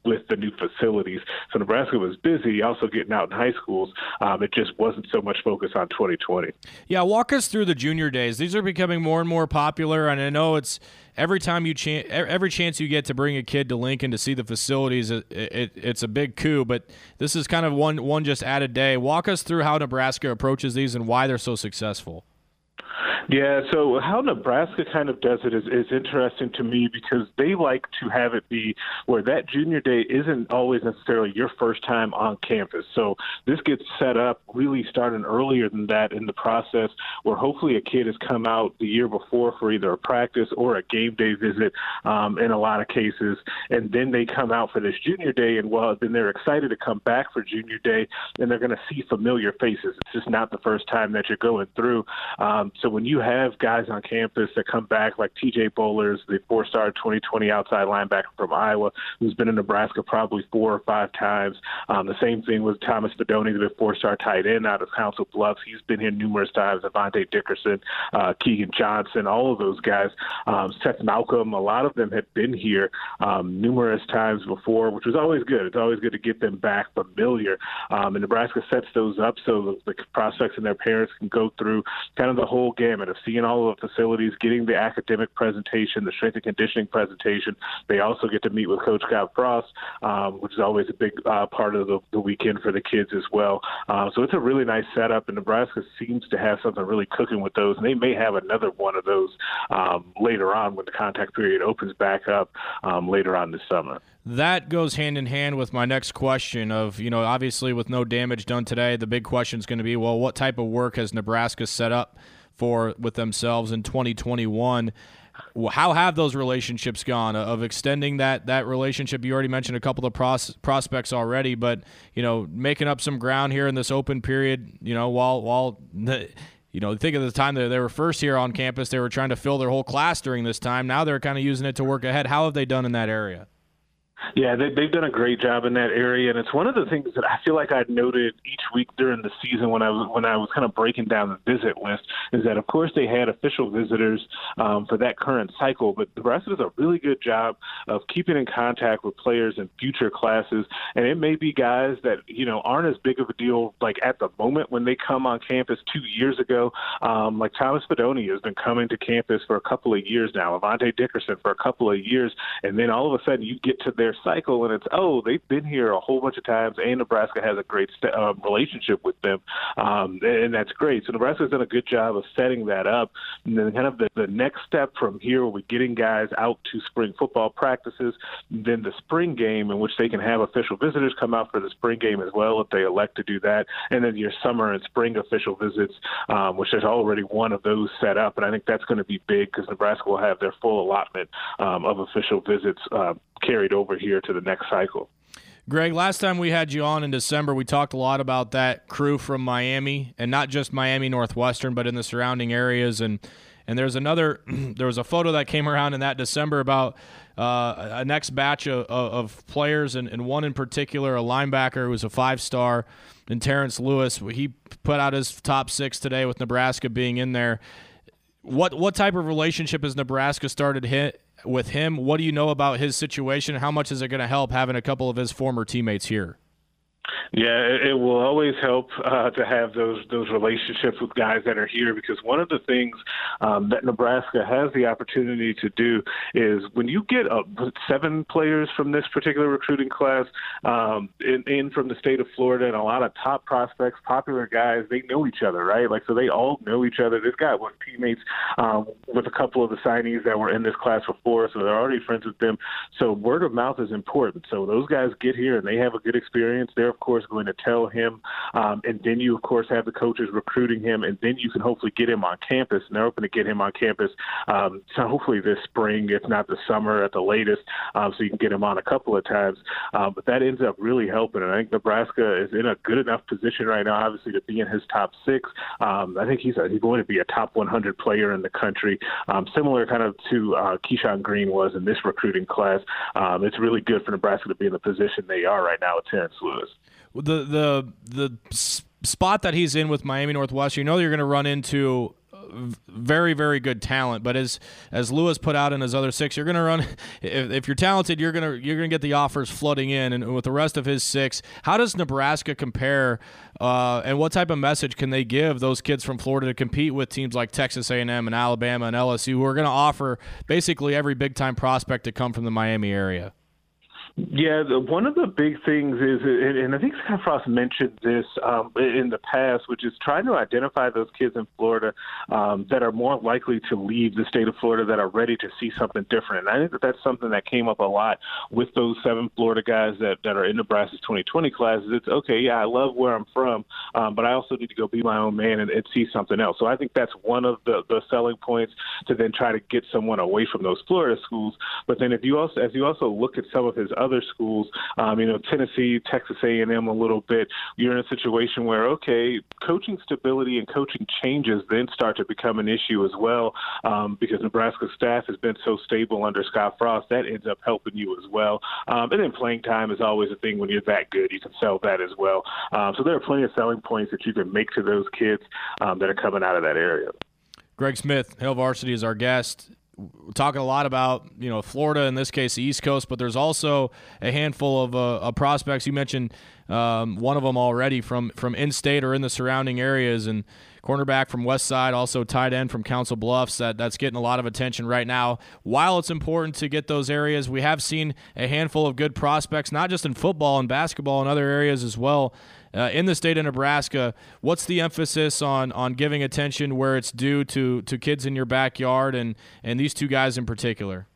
With the new facilities. So Nebraska was busy also getting out in high schools. Um, it just wasn't so much focus on 2020. Yeah, walk us through the junior days. These are becoming more and more popular, and I know it's every time you ch- every chance you get to bring a kid to Lincoln to see the facilities, it, it, it's a big coup. But this is kind of one one just added day. Walk us through how Nebraska approaches these and why they're so successful. Yeah, so how Nebraska kind of does it is, is interesting to me because they like to have it be where that junior day isn't always necessarily your first time on campus. So this gets set up really starting earlier than that in the process where hopefully a kid has come out the year before for either a practice or a game day visit um, in a lot of cases. And then they come out for this junior day and well, then they're excited to come back for junior day and they're going to see familiar faces. It's just not the first time that you're going through. Um, so when you have guys on campus that come back like TJ Bollers, the four-star 2020 outside linebacker from Iowa, who's been in Nebraska probably four or five times. Um, the same thing with Thomas Fidone, the four-star tight end out of Council Bluffs. He's been here numerous times. Avante Dickerson, uh, Keagan Johnson, all of those guys. Um, Seth Malcolm, a lot of them have been here um, numerous times before, which was always good. It's always good to get them back familiar. Um, and Nebraska sets those up so the prospects and their parents can go through kind of the whole gamut of seeing all of the facilities, getting the academic presentation, the strength and conditioning presentation. They also get to meet with Coach Scott Frost, um, which is always a big uh, part of the, the, weekend for the kids as well. Uh, so it's a really nice setup, and Nebraska seems to have something really cooking with those, and they may have another one of those um, later on when the contact period opens back up um, later on this summer that goes hand in hand with my next question of you know obviously with no damage done today the big question is going to be well what type of work has nebraska set up for with themselves in 2021 how have those relationships gone uh, of extending that that relationship? You already mentioned a couple of pros, prospects already but you know making up some ground here in this open period you know while while the, you know think of the time that they were first here on campus they were trying to fill their whole class during this time. Now they're kind of using it to work ahead. How have they done in that area yeah, they, they've done a great job in that area, and it's one of the things that I feel like I noted each week during the season when I was when I was kind of breaking down the visit list is that of course they had official visitors um, for that current cycle, but the rest does a really good job of keeping in contact with players in future classes, and it may be guys that you know aren't as big of a deal like at the moment when they come on campus two years ago, um, like Thomas Fidone has been coming to campus for a couple of years now, Avante Dickerson for a couple of years, and then all of a sudden you get to their their cycle, and it's oh they've been here a whole bunch of times, and Nebraska has a great st- um, relationship with them, um, and that's great. So Nebraska's done a good job of setting that up, and then kind of the, the next step from here will be getting guys out to spring football practices, then the spring game in which they can have official visitors come out for the spring game as well if they elect to do that, and then your summer and spring official visits, um, which there's already one of those set up, and I think that's going to be big because Nebraska will have their full allotment um, of official visits uh, carried over here to the next cycle. Greg, last time we had you on in December, we talked a lot about that crew from Miami, and not just Miami Northwestern, but in the surrounding areas. And and there's another, there was a photo that came around in that December about uh, a next batch of, of players, and, and one in particular, a linebacker who was a five star, and Terrence Lewis. He put out his top six today with Nebraska being in there. What what type of relationship has Nebraska started hit with him? What do you know about his situation? How much is it going to help having a couple of his former teammates here? Yeah, it, will always help uh, to have those those relationships with guys that are here because one of the things um, that Nebraska has the opportunity to do is when you get uh, seven players from this particular recruiting class um, in, in from the state of Florida and a lot of top prospects, popular guys, they know each other, right? Like so, they all know each other. This guy was teammates um, with a couple of the signees that were in this class before, so they're already friends with them. So word of mouth is important. So those guys get here and they have a good experience. They're of course going to tell him, um, and then you of course have the coaches recruiting him, and then you can hopefully get him on campus. And they're hoping to get him on campus, um, so hopefully this spring, if not the summer at the latest, um, so you can get him on a couple of times. Um, but that ends up really helping, and I think Nebraska is in a good enough position right now, obviously to be in his top six. Um, I think he's a, he's going to be a top 100 player in the country, um, similar kind of to uh, Keyshawn Green was in this recruiting class. Um, it's really good for Nebraska to be in the position they are right now with Terrence Lewis the the the spot that he's in with Miami Northwestern, you know you're going to run into very very good talent but as as Lewis put out in his other six you're going to run if, if you're talented you're going to you're going to get the offers flooding in and with the rest of his six how does Nebraska compare uh, and what type of message can they give those kids from Florida to compete with teams like Texas A&M and Alabama and LSU who are going to offer basically every big time prospect to come from the Miami area yeah, the, one of the big things is, and I think Scott Frost mentioned this um, in the past, which is trying to identify those kids in Florida um, that are more likely to leave the state of Florida that are ready to see something different. And I think that that's something that came up a lot with those seven Florida guys that, that are in Nebraska's 2020 classes. It's okay, yeah, I love where I'm from, um, but I also need to go be my own man and, and see something else. So I think that's one of the, the selling points to then try to get someone away from those Florida schools. But then if you also, as you also look at some of his other other schools, um, you know, Tennessee, Texas A&M a little bit, you're in a situation where, okay, coaching stability and coaching changes then start to become an issue as well um, because Nebraska staff has been so stable under Scott Frost. That ends up helping you as well. Um, and then playing time is always a thing when you're that good. You can sell that as well. Um, so there are plenty of selling points that you can make to those kids um, that are coming out of that area. Greg Smith, Hail Varsity, is our guest talking a lot about you know Florida in this case the East Coast, but there's also a handful of, uh, prospects. You mentioned um, one of them already from from in-state or in the surrounding areas, and cornerback from West Side, also tight end from Council Bluffs. That that's getting a lot of attention right now. While it's important to get those areas, we have seen a handful of good prospects, not just in football and basketball, and other areas as well uh, in the state of Nebraska, what's the emphasis on on giving attention where it's due to to kids in your backyard and and these two guys in particular?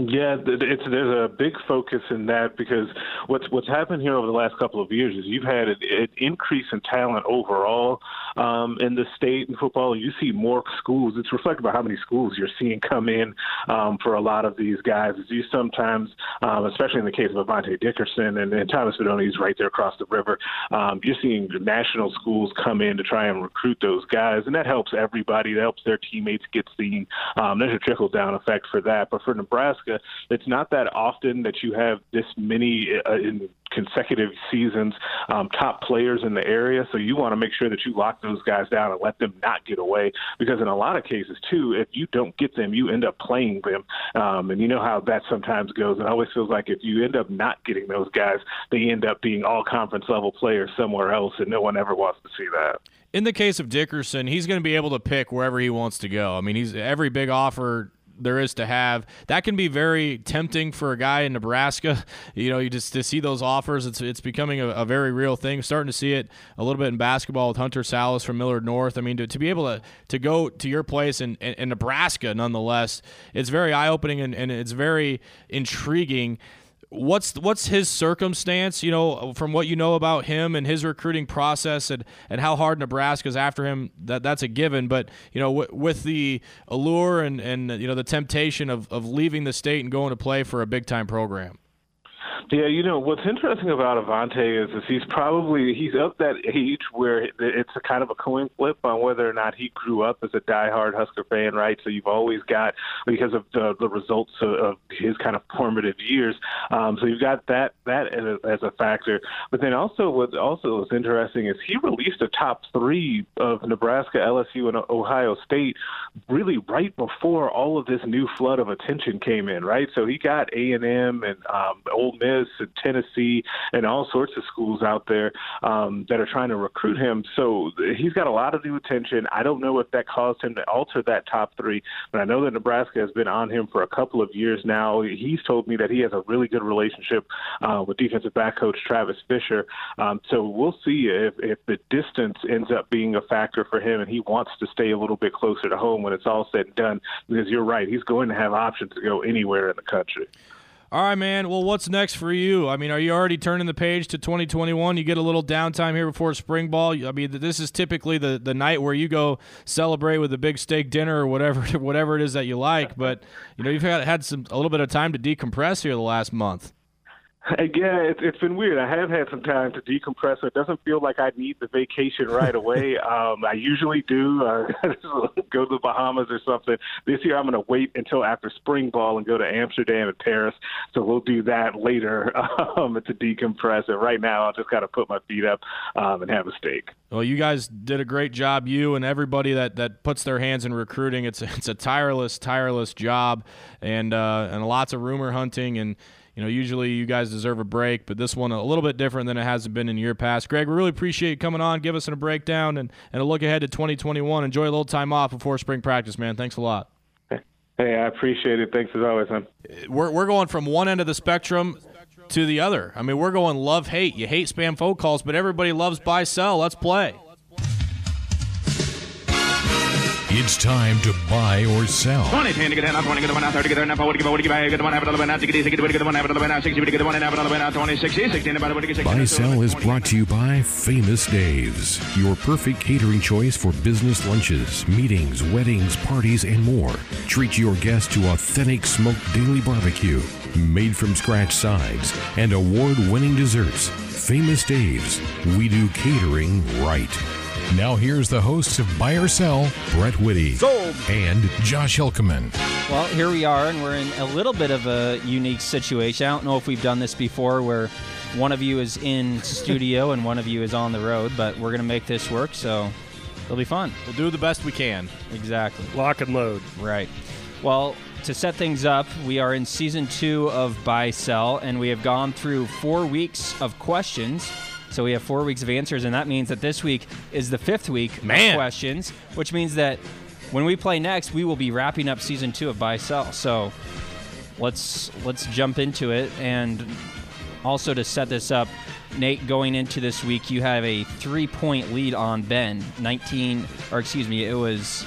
Yeah, it's there's a big focus in that because what's what's happened here over the last couple of years is you've had an, increase in talent overall um, in the state in football. You see more schools. It's reflected by how many schools you're seeing come in um, for a lot of these guys. You sometimes, um, especially in the case of Avante Dickerson and, and Thomas Fidone, he's right there across the river. Um, you're seeing national schools come in to try and recruit those guys, and that helps everybody. That helps their teammates get seen. Um, there's a trickle down effect for that. But for Nebraska Nebraska, it's not that often that you have this many uh, in consecutive seasons um, top players in the area. So you want to make sure that you lock those guys down and let them not get away. Because in a lot of cases, too, if you don't get them, you end up playing them. Um, and you know how that sometimes goes. It always feels like if you end up not getting those guys, they end up being all conference level players somewhere else, and no one ever wants to see that. In the case of Dickerson, he's going to be able to pick wherever he wants to go. I mean, he's every big offer there is to have. That can be very tempting for a guy in Nebraska. You know, you just to see those offers. It's it's becoming a, a very real thing. Starting to see it a little bit in basketball with Hunter Sallis from Millard North. I mean, to, to be able to to go to your place in, in, in Nebraska, nonetheless, it's very eye opening and, and it's very intriguing what's what's his circumstance you know from what you know about him and his recruiting process and, and how hard Nebraska's after him that that's a given. But you know w- with the allure and and you know the temptation of, of leaving the state and going to play for a big time program Yeah, you know what's interesting about Avante is, is he's probably he's of that age where it's a kind of a coin flip on whether or not he grew up as a diehard Husker fan, right? So you've always got because of the, the results of, of his kind of formative years. Um, so you've got that that as a, factor. But then also what also is interesting is he released a top three of Nebraska, LSU, and Ohio State really right before all of this new flood of attention came in, right? So he got A and M and um, Ole Miss and Tennessee and all sorts of schools out there um, that are trying to recruit him. So he's got a lot of new attention. I don't know if that caused him to alter that top three, but I know that Nebraska has been on him for a couple of years now. He's told me that he has a really good relationship uh, with defensive back coach Travis Fisher. Um, so we'll see if, if the distance ends up being a factor for him and he wants to stay a little bit closer to home when it's all said and done. Because you're right, he's going to have options to go anywhere in the country. All right, man. Well, what's next for you? I mean, are you already turning the page to 2021? You get a little downtime here before spring ball. I mean, this is typically the, the night where you go celebrate with a big steak dinner or whatever whatever it is that you like. But you know, you've had, had some a little bit of time to decompress here the last month. Yeah, it's it's been weird. I have had some time to decompress. It doesn't feel like I need the vacation right away. um, I usually do. Uh, go to the Bahamas or something. This year, I'm going to wait until after spring ball and go to Amsterdam and Paris. So we'll do that later um, to decompress. And right now, I'll just kind of put my feet up um, and have a steak. Well, you guys did a great job. You and everybody that, that puts their hands in recruiting. It's a, it's a tireless, tireless job, and uh, and lots of rumor hunting and you know, usually you guys deserve a break, but this one a little bit different than it hasn't been in your past. Greg, we really appreciate you coming on, give us a breakdown and, and a look ahead to 2021. Enjoy a little time off before spring practice, man. Thanks a lot. Hey, I appreciate it. Thanks as always, man. We're, we're going from one end of the spectrum to the other. I mean, we're going love hate. You hate spam phone calls, but everybody loves buy sell. Let's play. It's time to buy or sell. Buy, sell is brought to you by Famous Dave's, your perfect catering choice for business lunches, meetings, weddings, parties, and more. Treat your guests to authentic smoked daily barbecue, made from scratch sides, and award winning desserts. Famous Dave's, we do catering right. Now here's the hosts of Buy or Sell, Brett Whitty Sold. and Josh Hilkeman. Well, here we are, and we're in a little bit of a unique situation. I don't know if we've done this before where one of you is in studio and one of you is on the road, but we're going to make this work, so it'll be fun. We'll do the best we can. Exactly. Lock and load. Right. Well, to set things up, we are in season two of Buy Sell, and we have gone through four weeks of questions so we have four weeks of answers, and that means that this week is the fifth week Man. of questions, which means that when we play next, we will be wrapping up season two of Buy Sell. So let's let's jump into it. And also to set this up, Nate, going into this week, you have a three point lead on Ben. 19, or excuse me, it was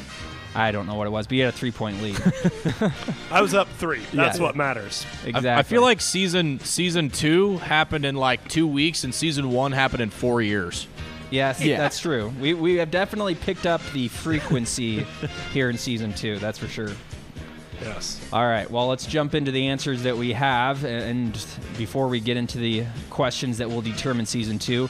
I don't know what it was, but you had a three point lead. I was up three. That's yeah. what matters. Exactly. I, I, feel like season season two happened in like two weeks, and season one happened in four years. Yes, yeah. that's true. We, we have definitely picked up the frequency here in season two. That's for sure. Yes. All right. Well, let's jump into the answers that we have, and before we get into the questions that will determine season two,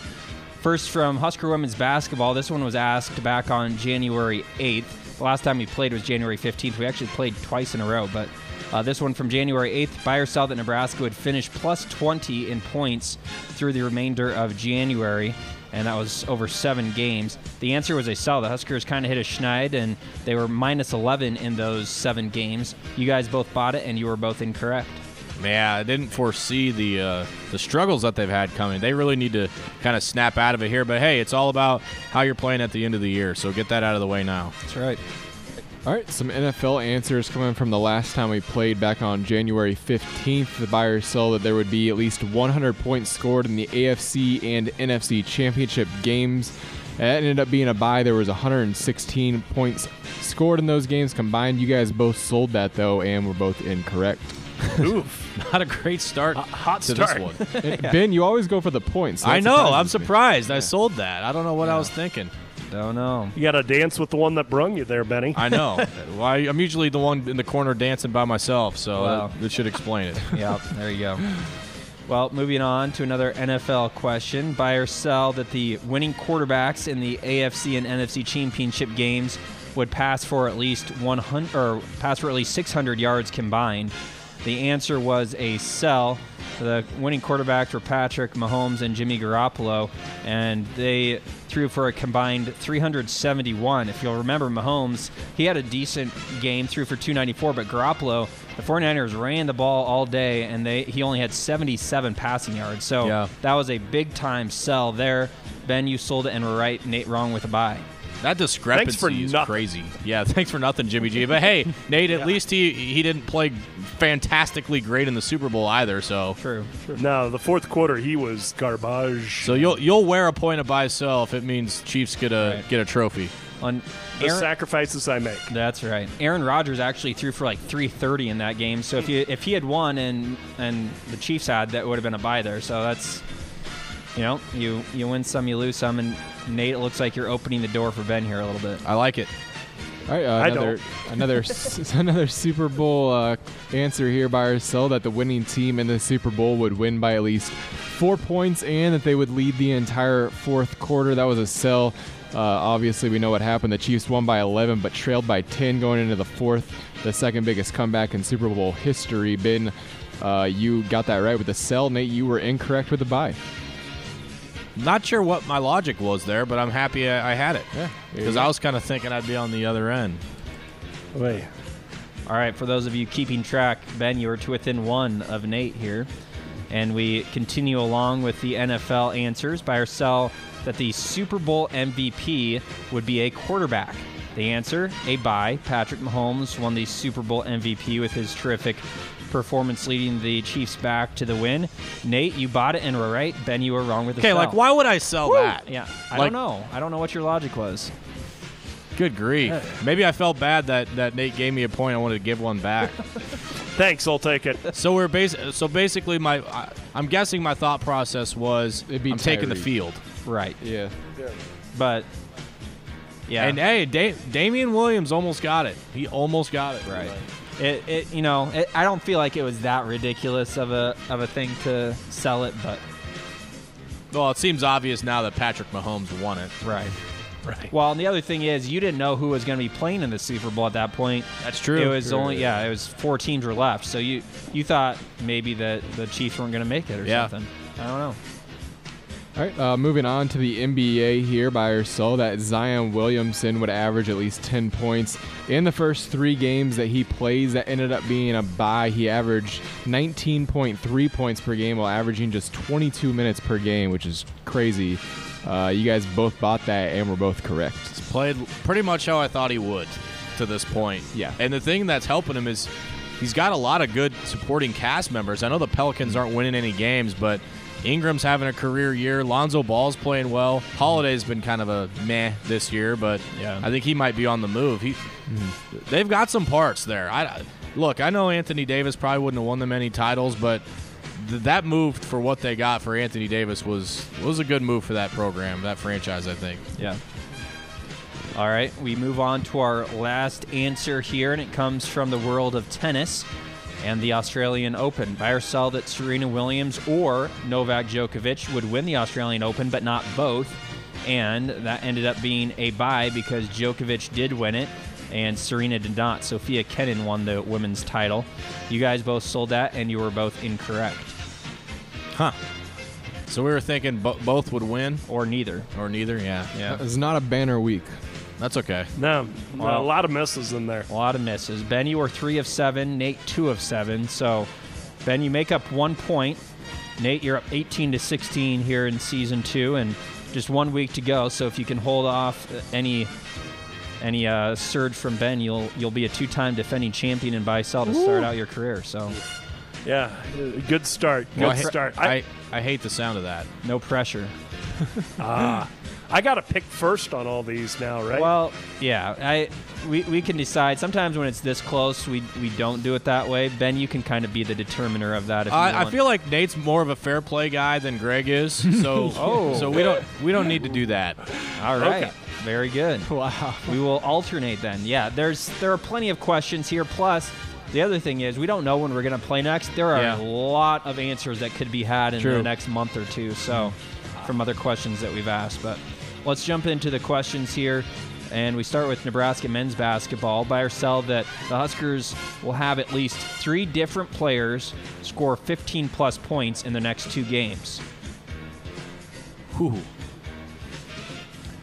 first from Husker women's basketball. This one was asked back on January 8th. The last time we played was January 15th. We actually played twice in a row, but uh, this one from January 8th, buy or sell that Nebraska would finish plus 20 in points through the remainder of January, and that was over seven games. The answer was a sell. The Huskers kind of hit a schneid, and they were minus 11 in those seven games. You guys both bought it, and you were both incorrect. Yeah, I didn't foresee the uh, the struggles that they've had coming. They really need to kind of snap out of it here. But hey, it's all about how you're playing at the end of the year. So get that out of the way now. That's right. All right, some NFL answers coming from the last time we played back on January 15th. The buy or sell that there would be at least 100 points scored in the AFC and NFC championship games. That ended up being a buy. There was 116 points scored in those games combined. You guys both sold that though, and were both incorrect. Oof. Not a great start uh, hot to start. this one. yeah. Ben, you always go for the points. So I know. I'm me. surprised. Yeah. I sold that. I don't know what yeah. I was thinking. Don't know. You got to dance with the one that brung you there, Benny. I know. well, I, am usually the one in the corner dancing by myself, so wow. that, that should explain it. yeah, there you go. Well, moving on to another NFL question. Buy or sell that the winning quarterbacks in the AFC and NFC championship games would pass for at least 100 or pass for at least 600 yards combined. The answer was a sell. The winning quarterbacks were Patrick Mahomes and Jimmy Garoppolo, and they threw for a combined 371. If you'll remember, Mahomes, he had a decent game, threw for 294, but Garoppolo, the 49ers ran the ball all day, and they he only had 77 passing yards. So Yeah. that was a big time sell there. Ben, you sold it and were right. Nate wrong with a buy. That discrepancy for is nothing. crazy. Yeah, thanks for nothing, Jimmy G. But hey, Nate, at least he he didn't play fantastically great in the Super Bowl either. So True. No, the fourth quarter he was garbage. so you'll you'll wear a point of buy sell if it means Chiefs get a Right. get a trophy. On the Aaron- sacrifices I make. That's right. Aaron Rodgers actually threw for like 330 in that game. So if you if he had won and and the Chiefs had, that would have been a buy there. So that's you know you you win some, you lose some, and Nate, it looks like you're opening the door for Ben here a little bit. I like it. All right, uh, another another s- another Super Bowl uh, answer here by or sell that the winning team in the Super Bowl would win by at least four points and that they would lead the entire fourth quarter. That was a sell. Uh, obviously, we know what happened. The Chiefs won by 11, but trailed by 10 going into the fourth, the second biggest comeback in Super Bowl history. Ben, uh, you got that right with the sell. Nate, you were incorrect with the buy. Not sure what my logic was there, but I'm happy I, I had it. Yeah, there you Because go. I was kind of thinking I'd be on the other end. Wait. All right, for those of you keeping track, Ben, you were to within one of Nate here. And we continue along with the NFL answers. Buy or sell that the Super Bowl MVP would be a quarterback. The answer, a buy. Patrick Mahomes won the Super Bowl MVP with his terrific performance leading the Chiefs back to the win. Nate, you bought it and were right. Ben, you were wrong with the Okay, like why would I sell that? Yeah, I Like- don't know. I don't know what your logic was. Good grief. Uh. Maybe I felt bad that, that Nate gave me a point. I wanted to give one back. Thanks, I'll take it. so we're bas- So basically, my I, I'm guessing my thought process was It'd be I'm taking the Tyreek. field. Right. Yeah. But, yeah. And hey, da- Damien Williams almost got it. He almost got it. Right. It, it you know it, I don't feel like it was that ridiculous of a of a thing to sell it, but Well, it seems obvious now that Patrick Mahomes won it. right. Right. Well, and the other thing is you didn't know who was going to be playing in the Super Bowl at that point. That's true. It was only yeah, it was four teams were left, so you you thought maybe that the Chiefs weren't going to make it or Yeah. something. I don't know. All right, uh, moving on to the NBA here by so that Zion Williamson would average at least 10 points in the first three games that he plays. That ended up being a buy. He averaged 19.3 points per game while averaging just 22 minutes per game, which is crazy. Uh, you guys both bought that and were both correct. He's played pretty much how I thought he would to this point. Yeah. And the thing that's helping him is he's got a lot of good supporting cast members. I know the Pelicans aren't winning any games, but Ingram's having a career year. Lonzo Ball's playing well. Holiday's been kind of a meh this year, but Yeah. I think he might be on the move. He, they've got some parts there. I look. I know Anthony Davis probably wouldn't have won them any titles, but th- that move for what they got for Anthony Davis was was a good move for that program, that franchise. I think. Yeah. All right, we move on to our last answer here, and it comes from the world of tennis and the Australian Open. Buy or sell that Serena Williams or Novak Djokovic would win the Australian Open, but not both. And that ended up being a buy because Djokovic did win it and Serena did not. Sofia Kenin won the women's title. You guys both sold that, and you were both incorrect, Huh. So we were thinking bo- both would win or neither. or neither. Yeah. Yeah. It's not a banner week. That's okay. No, no, Wow. a lot of misses in there. A lot of misses. Ben, you were three of seven. Nate, two of seven. So, Ben, you make up one point. Nate, you're up 18 to 16 here in season two, and just one week to go. So, if you can hold off any any uh, surge from Ben, you'll you'll be a two-time defending champion in buy sell to start out your career. So, Yeah, good start. Good Well, I, start. I, I hate the sound of that. no pressure. ah, I got to pick first on all these now, right? Well, yeah, I we, we can decide. Sometimes when it's this close, we we don't do it that way. Ben, you can kind of be the determiner of that. If you I, I feel like Nate's more of a fair play guy than Greg is. So Oh. so we don't we don't need to do that. All right. Okay. Very good. Wow. We will alternate then. Yeah, there's there are plenty of questions here. Plus, The other thing is, we don't know when we're going to play next. There are Yeah. a lot of answers that could be had in True. the next month or two. So, hmm. from other questions that we've asked, but let's jump into the questions here. And we start with Nebraska men's basketball. Buy or sell that the Huskers will have at least three different players score 15 plus points in the next two games. Whew.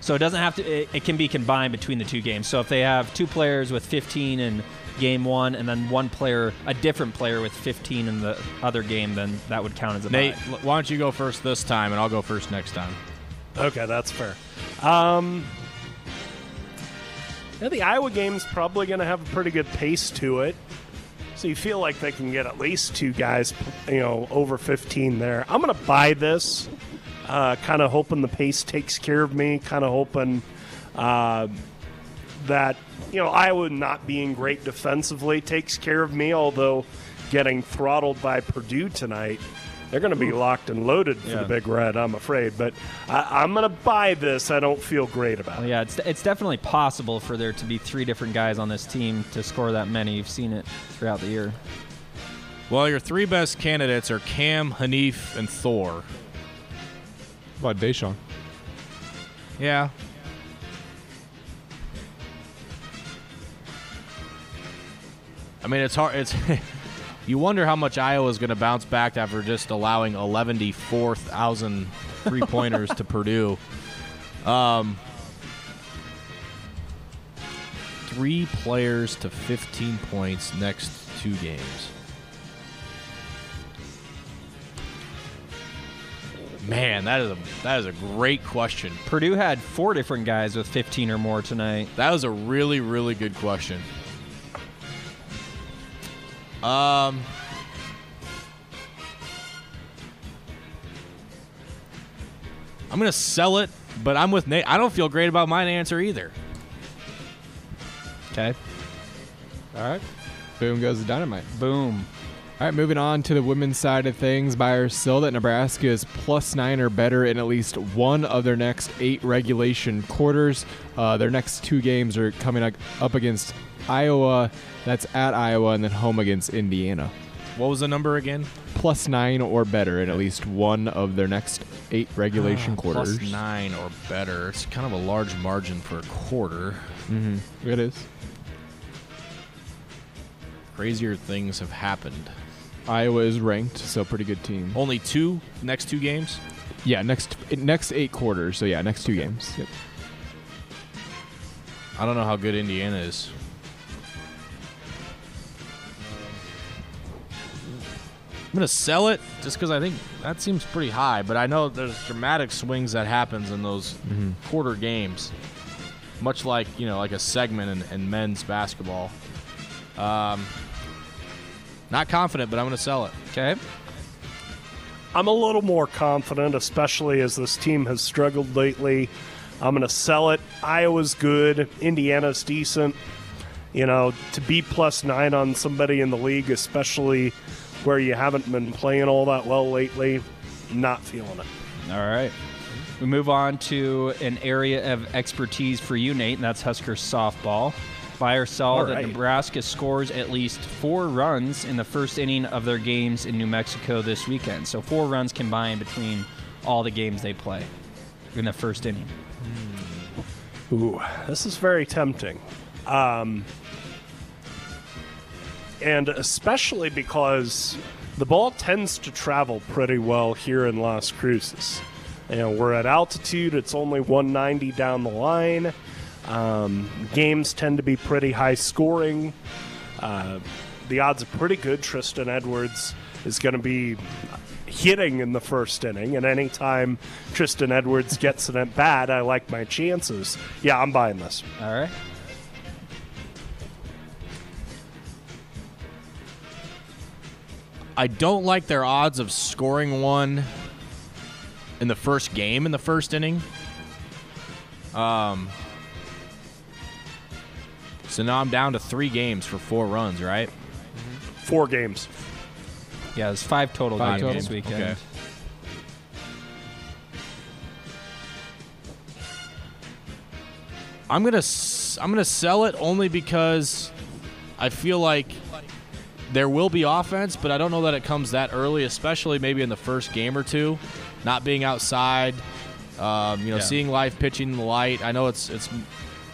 So it doesn't have to. It, it can be combined between the two games. So if they have two players with 15 in game one, and then one player, a different player with 15 in the other game, then that would count as a Nate, buy. why don't you go first this time, and I'll go first next time. Okay, that's fair. Um, yeah, the Iowa game's probably going to have a pretty good pace to it. So you feel like they can get at least two guys, you know, over 15 there. I'm going to buy this, uh, kind of hoping the pace takes care of me, kind of hoping uh, that, you know, Iowa not being great defensively takes care of me, although getting throttled by Purdue tonight, they're going to be locked and loaded for Yeah. the Big Red, I'm afraid. But I, I'm going to buy this. I don't feel great about Well, it. yeah, it's, it's definitely possible for there to be three different guys on this team to score that many. You've seen it throughout the year. Well, your three best candidates are Cam, Haanif, and Thor. What about Dachon? Yeah. I mean, it's hard. It's you wonder how much Iowa's going to bounce back after just allowing 11,400 three pointers to Purdue. Um, three players to 15 points next two games. Man, that is a that is a great question. Purdue had four different guys with 15 or more tonight. That was a really, really good question. Um, I'm gonna sell it, but I'm with Nate. I don't feel great about my answer either. Okay. All right. Boom goes the dynamite. Boom. All right, moving on to the women's side of things. Buy or sell that Nebraska is plus nine or better in at least one of their next eight regulation quarters. Uh, their next two games are coming up against Iowa. That's at Iowa, and then home against Indiana. What was the number again? Plus nine or better in at least one of their next eight regulation quarters. Ah, Plus nine or better. It's kind of a large margin for a quarter. Mm-hmm. It is. Crazier things have happened. Iowa is ranked, so pretty good team. Only two next two games. Yeah, next next eight quarters. So yeah, next two games. Yep. I don't know how good Indiana is. I'm gonna sell it just because I think that seems pretty high, but I know there's dramatic swings that happens in those quarter games, much like you know, like a segment in, in men's basketball. Um, not confident, but I'm gonna sell it. Okay. I'm a little more confident, especially as this team has struggled lately. I'm going to sell it. Iowa's good. Indiana's decent. You know, to be plus nine on somebody in the league, especially where you haven't been playing all that well lately, not feeling it. All right. We move on to an area of expertise for you, Nate, and that's Husker softball. Buy or sell that right. Nebraska scores at least four runs in the first inning of their games in New Mexico this weekend. So four runs combined between all the games they play in the first inning. Ooh, this is very tempting. Um, and especially because the ball tends to travel pretty well here in Las Cruces. Know, we're at altitude, it's only 190 down the line. Um, games tend to be pretty high scoring. Uh, the odds are pretty good. Tristan Edwards is going to be hitting in the first inning, and anytime Tristan Edwards gets an at bat, I like my chances. Yeah, I'm buying this. All right. I don't like their odds of scoring one in the first game in the first inning. Um, so now I'm down to three games for four runs, right? Four games. Yeah, there's five total Five games this weekend. Okay. I'm gonna s- I'm gonna sell it only because I feel like there will be offense, but I don't know that it comes that early, especially maybe in the first game or two. Not being outside, um, you know, Yeah. seeing live pitching in the light. I know it's it's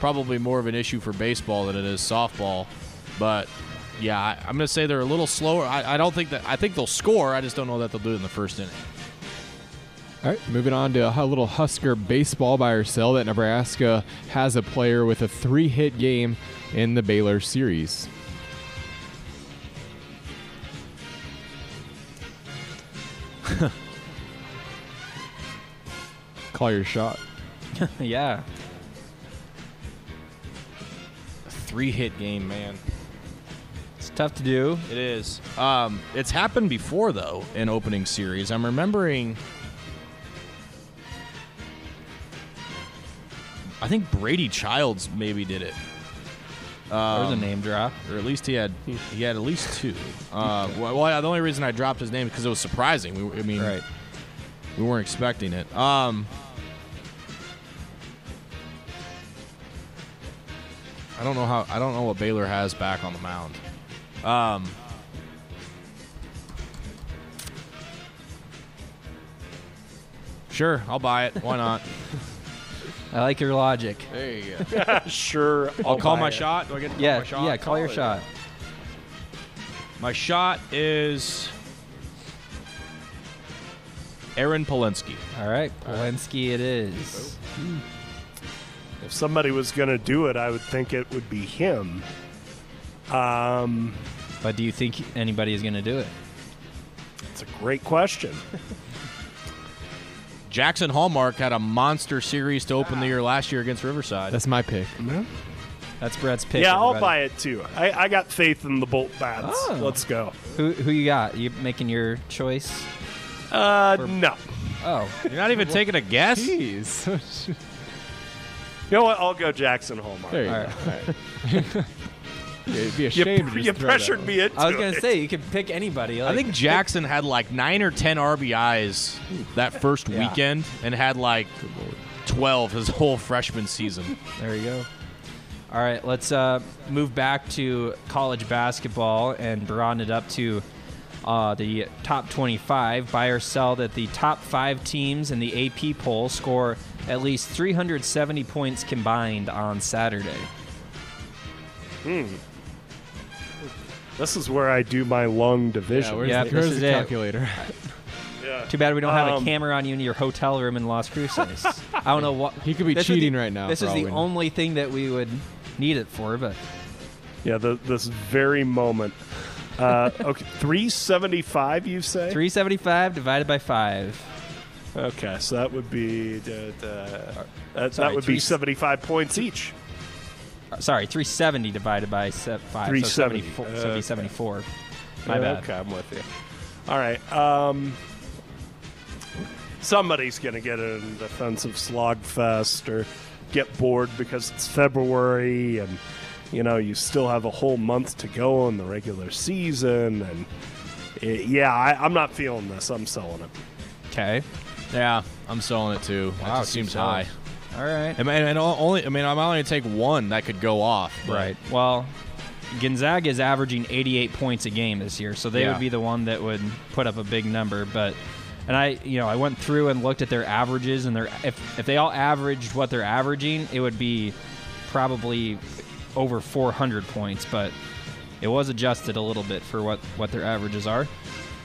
probably more of an issue for baseball than it is softball, but yeah, I, I'm going to say they're a little slower. I, I don't think that I think they'll score. I just don't know that they'll do it in the first inning. All right, moving on to a little Husker baseball buy or sell that Nebraska has a player with a three hit game in the Baylor series. Call your shot. yeah. Three hit game, man. It's tough to do. It is. Um, it's happened before though in opening series. I'm remembering. I think Brady Childs maybe did it, There's a Um, name drop. or at least he had he had at least two. Uh, well, well, the only reason I dropped his name because it was surprising. We, were- I mean, Right. we weren't expecting it. Um, I don't know how. I don't know what Baylor has back on the mound. Um, sure, I'll buy it. Why not? I like your logic. there you go. sure. I'll call buy my it. shot. Do I get to call Yeah, my shot? yeah. Call your it. shot. My shot is Aaron Palensky. All right, Palensky. It is. If somebody was going to do it, I would think it would be him. Um, But do you think anybody is going to do it? it's a great question. Jaxon Hallmark had a monster series to open the year last year against Riverside. That's my pick. That's Brett's pick. yeah, I'll everybody. buy it too. I, I got faith in the Bolt Bats. Oh. Let's go. Who who you got? You making your choice? Uh, no. Oh, You're not even taking a guess. Jeez. You know what? I'll go Jaxon Hallmark. there you All go. All right. It'd be a You, shame to you just throw that pressured one. me into I was gonna it. say you could pick anybody. I think Jaxon had like nine or ten RBIs that first Yeah. weekend and had like 12 his whole freshman season. There you go. All right, let's uh, move back to college basketball and broaden it up to uh, the top 25. Buy or sell that the top five teams in the AP poll score at least 370 points combined on Saturday. Hmm. This is where I do my lung Yeah, division. where's Yeah, the, this where's is the it. calculator? Too bad we don't have a Um, camera on you in your hotel room in Las Cruces. I don't know what. He could be cheating the- right now, This is the we know. only thing that we would need it for, but Yeah, the, this very moment. Uh, okay, 375, you say? 375 divided by 5. Okay, so that would be uh, that, Sorry, that would three- be 75 points each. Uh, Sorry, 370 divided by se- 5. 370. So, 74, so it'd Okay. 74. My bad. Okay, I'm with you. All right. Um, somebody's going to get in a defensive slogfest or get bored because it's February and you know you still have a whole month to go in the regular season and it, yeah, I, I'm not feeling this. I'm selling it. Okay. Yeah, I'm selling it too. That Wow, just seems high. All right. And, and only, I mean, I'm only gonna take one that could go off. Right. Well, Gonzaga is averaging 88 points a game this year, so they Yeah. would be the one that would put up a big number. But, and I, you know, I went through and looked at their averages, and their if if they all averaged what they're averaging, it would be probably over 400 points. But it was adjusted a little bit for what what their averages are.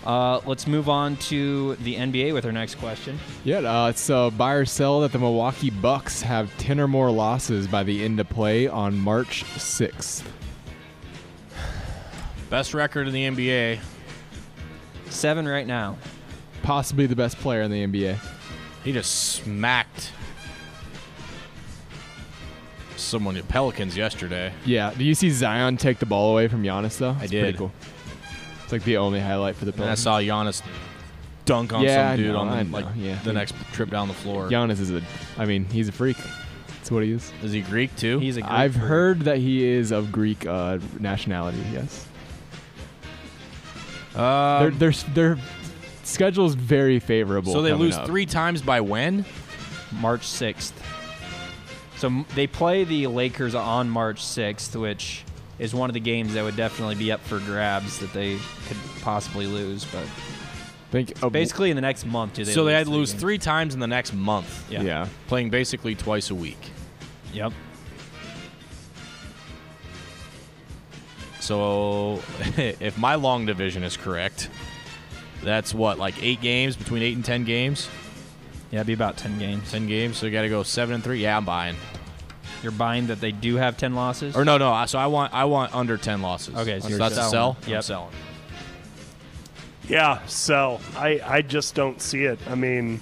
Uh, let's move on to the NBA with our next question. Yeah, uh, it's a buy or sell that the Milwaukee Bucks have 10 or more losses by the end of play on March 6th. Best record in the NBA. Seven right now. Possibly the best player in the NBA. He just smacked someone at Pelicans yesterday. Yeah. Do you see Zion take the ball away from Giannis, though? I did. Pretty cool. It's like the only highlight for the And I Pelicans. saw Giannis dunk on Yeah, I some dude know, on I the, like yeah. the next trip down the floor. Giannis is a, I mean, he's a freak. That's what he is. Is he Greek too? He's a Greek I've freak. heard that he is of Greek uh, nationality. Yes. Um, their their their schedule is very favorable. so they coming lose up. three times by when? March 6th. So m- they play the Lakers on March 6th, which is one of the games that would definitely be up for grabs that they could possibly lose. But think uh, basically in the next month, do they? so they had to lose games? three times in the next month. Yeah. yeah. Playing basically twice a week. Yep. So if my long division is correct, that's what, like eight games, between eight and ten games? Yeah, it'd be about ten games. Ten games, so you got to go seven and three. Yeah, I'm buying. You're buying that they do have ten losses. Or no, no. I- So I want I want under ten losses. Okay, so so you're that's a selling. sell. I'm selling. Yeah, sell. I, I just don't see it. I mean,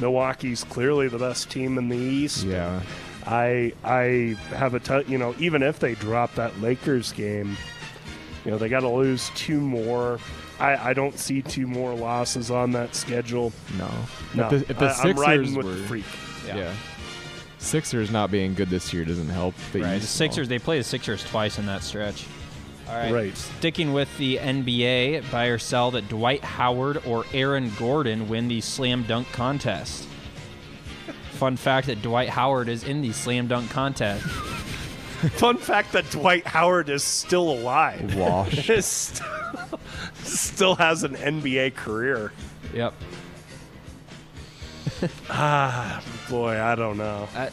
Milwaukee's clearly the best team in the East. Yeah. I I have a t- you know even if they drop that Lakers game, you know they got to lose two more. I, I don't see two more losses on that schedule. No. No, If the, if the I, Sixers am riding with were, the freak. Yeah. Sixers not being good this year doesn't help. The Right. The East, Sixers. They play the Sixers twice in that stretch. All right. Right. Sticking with the NBA, buy or sell that Dwight Howard or Aaron Gordon win the slam dunk contest. Fun fact that Dwight Howard is in the slam dunk contest. Fun fact that Dwight Howard is still alive. Wash. Still, still has an NBA career. Yep. Ah, boy, I don't know. I,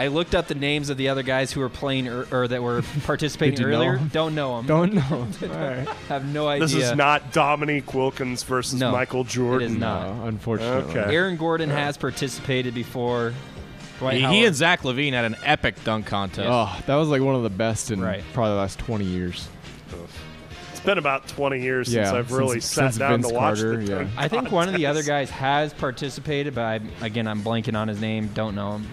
I looked up the names of the other guys who were playing or, or that were participating Did you know earlier. Don't know them. Don't know. All right. Have no idea. This is not Dominique Wilkins versus No, Michael Jordan. it is not. No, unfortunately. Okay. Aaron Gordon has participated before. Dwight He, Howard. he and Zach LaVine had an epic dunk contest. Oh, that was like one of the best in Right. probably the last 20 years. It's been about 20 years Yeah, since I've really since- sat since down Vince to watch Carter, the yeah. I think one of the other guys has participated, but I, again, I'm blanking on his name. Don't know him.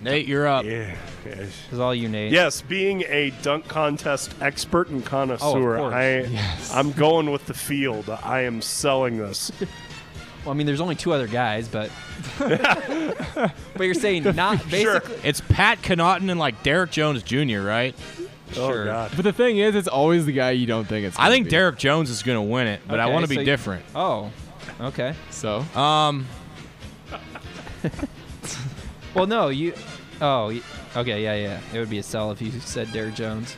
Nate, you're up. Yeah. yeah. Is all you, Nate. Yes, being a dunk contest expert and connoisseur, oh, course. I, Yes. I'm going with the field. I am selling this. Well, I mean, there's only two other guys, but but you're saying not Sure. basically. It's Pat Connaughton and like Derrick Jones Jr., right? Sure. Oh, God. But the thing is, it's always the guy you don't think it's. I think be. Derrick Jones is going to win it, but I want to be so you- different. Oh, okay. So Um, Well, no, you. Oh, okay, yeah, yeah. It would be a sell if you said Derrick Jones.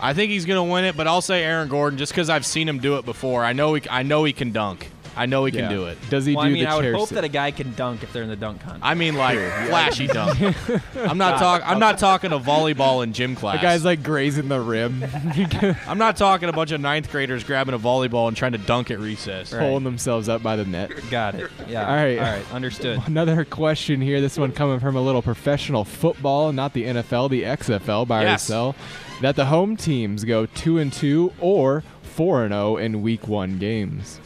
I think he's going to win it, but I'll say Aaron Gordon just because I've seen him do it before. I know he, I know he can dunk. I know he yeah. can do it. Does he Well, do I mean, the I would chair hope sit? that a guy can dunk if they're in the dunk contest. I mean, like flashy dunk. I'm not talking. I'm not talking a volleyball in gym class. the guy's like grazing the rim, I'm not talking a bunch of ninth graders grabbing a volleyball and trying to dunk at recess. Right. pulling themselves up by the net. Got it. Yeah. All right. All right. Understood. Another question here. This one coming from a little professional football, not the NFL, the XFL. Buy or Yes. sell that the home teams go two and two or four and zero in Week One games.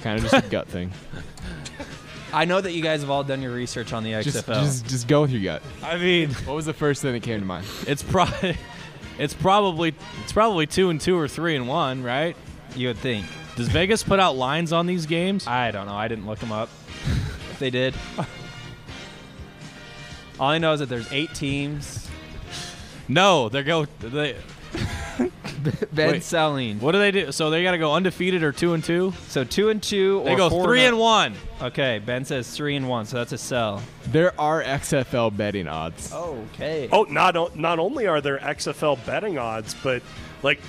It's kind of just a gut thing. I know that you guys have all done your research on the XFL. Just, just, just go with your gut. I mean, What was the first thing that came to mind? it's probably, it's probably, it's probably two and two or three and one, right? you would think. Does Vegas put out lines on these games? I don't know. I didn't look them up. if they did. All I know is that there's eight teams. No, they go. They, Ben Wait. selling. what do they do? So they got to go undefeated or two and two. So two and two. They or go four three and one. Okay, Ben says three and one, so that's a sell. There are XFL betting odds. Okay. Oh, not o- not only are there XFL betting odds, but like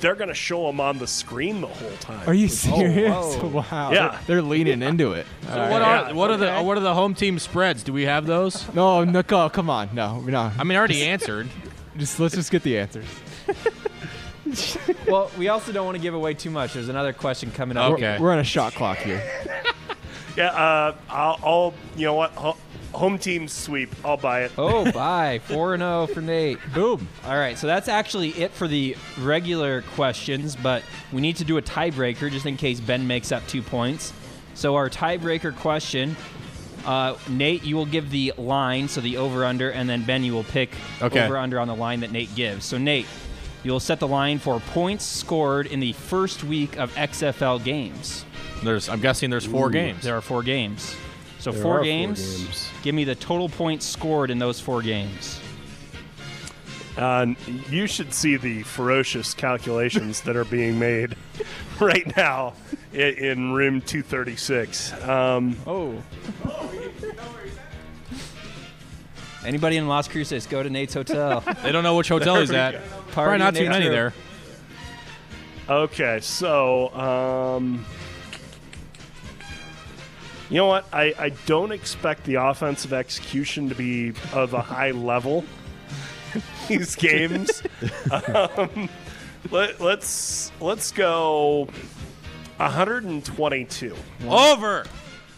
they're going to show them on the screen the whole time. Are you oh, serious? whoa. wow. Yeah. They're, they're leaning into it. So All what right. are what are the what are the home team spreads? Do we have those? No, no, oh, come on. No, no. I mean, I already answered. Just let's just get the answers. Well, we also don't want to give away too much. There's another question coming up. Okay. We're on a shot clock here. Yeah, uh, I'll, I'll you know what Ho- home team sweep. I'll buy it. Oh, bye. 4 and 0 for Nate. Boom. All right, so that's actually it for the regular questions, but we need to do a tiebreaker just in case Ben makes up two points. So, our tiebreaker question uh, Nate, you will give the line, so the over under, and then Ben, you will pick Okay. over under on the line that Nate gives. So, Nate, you will set the line for points scored in the first week of XFL games. There's. I'm guessing there's four games. There are four games. So, There four are four games. games. Give me the total points scored in those four games. Uh, you should see the ferocious calculations that are being made right now in, in room 236. Um, Oh. Anybody in Las Cruces, go to Nate's Hotel. They don't know which hotel he's at. Probably not too many there. Okay, so um, you know what? I, I don't expect the offensive execution to be of a high level these games. um, let, let's let's go 122. Over,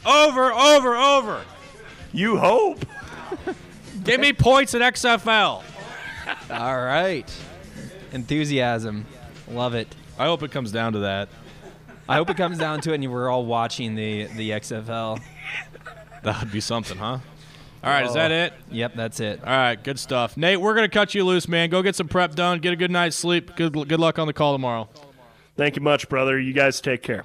over, over, over. You hope. Give me points at XFL. All right. Enthusiasm. Love it. I hope it comes down to that. I hope it comes down to it and we're all watching the, the XFL. That would be something, huh? All right, is that it? Yep, that's it. All right, good stuff. Nate, we're going to cut you loose, man. Go get some prep done. Get a good night's sleep. Good, good luck on the call tomorrow. Thank you much, brother. You guys take care.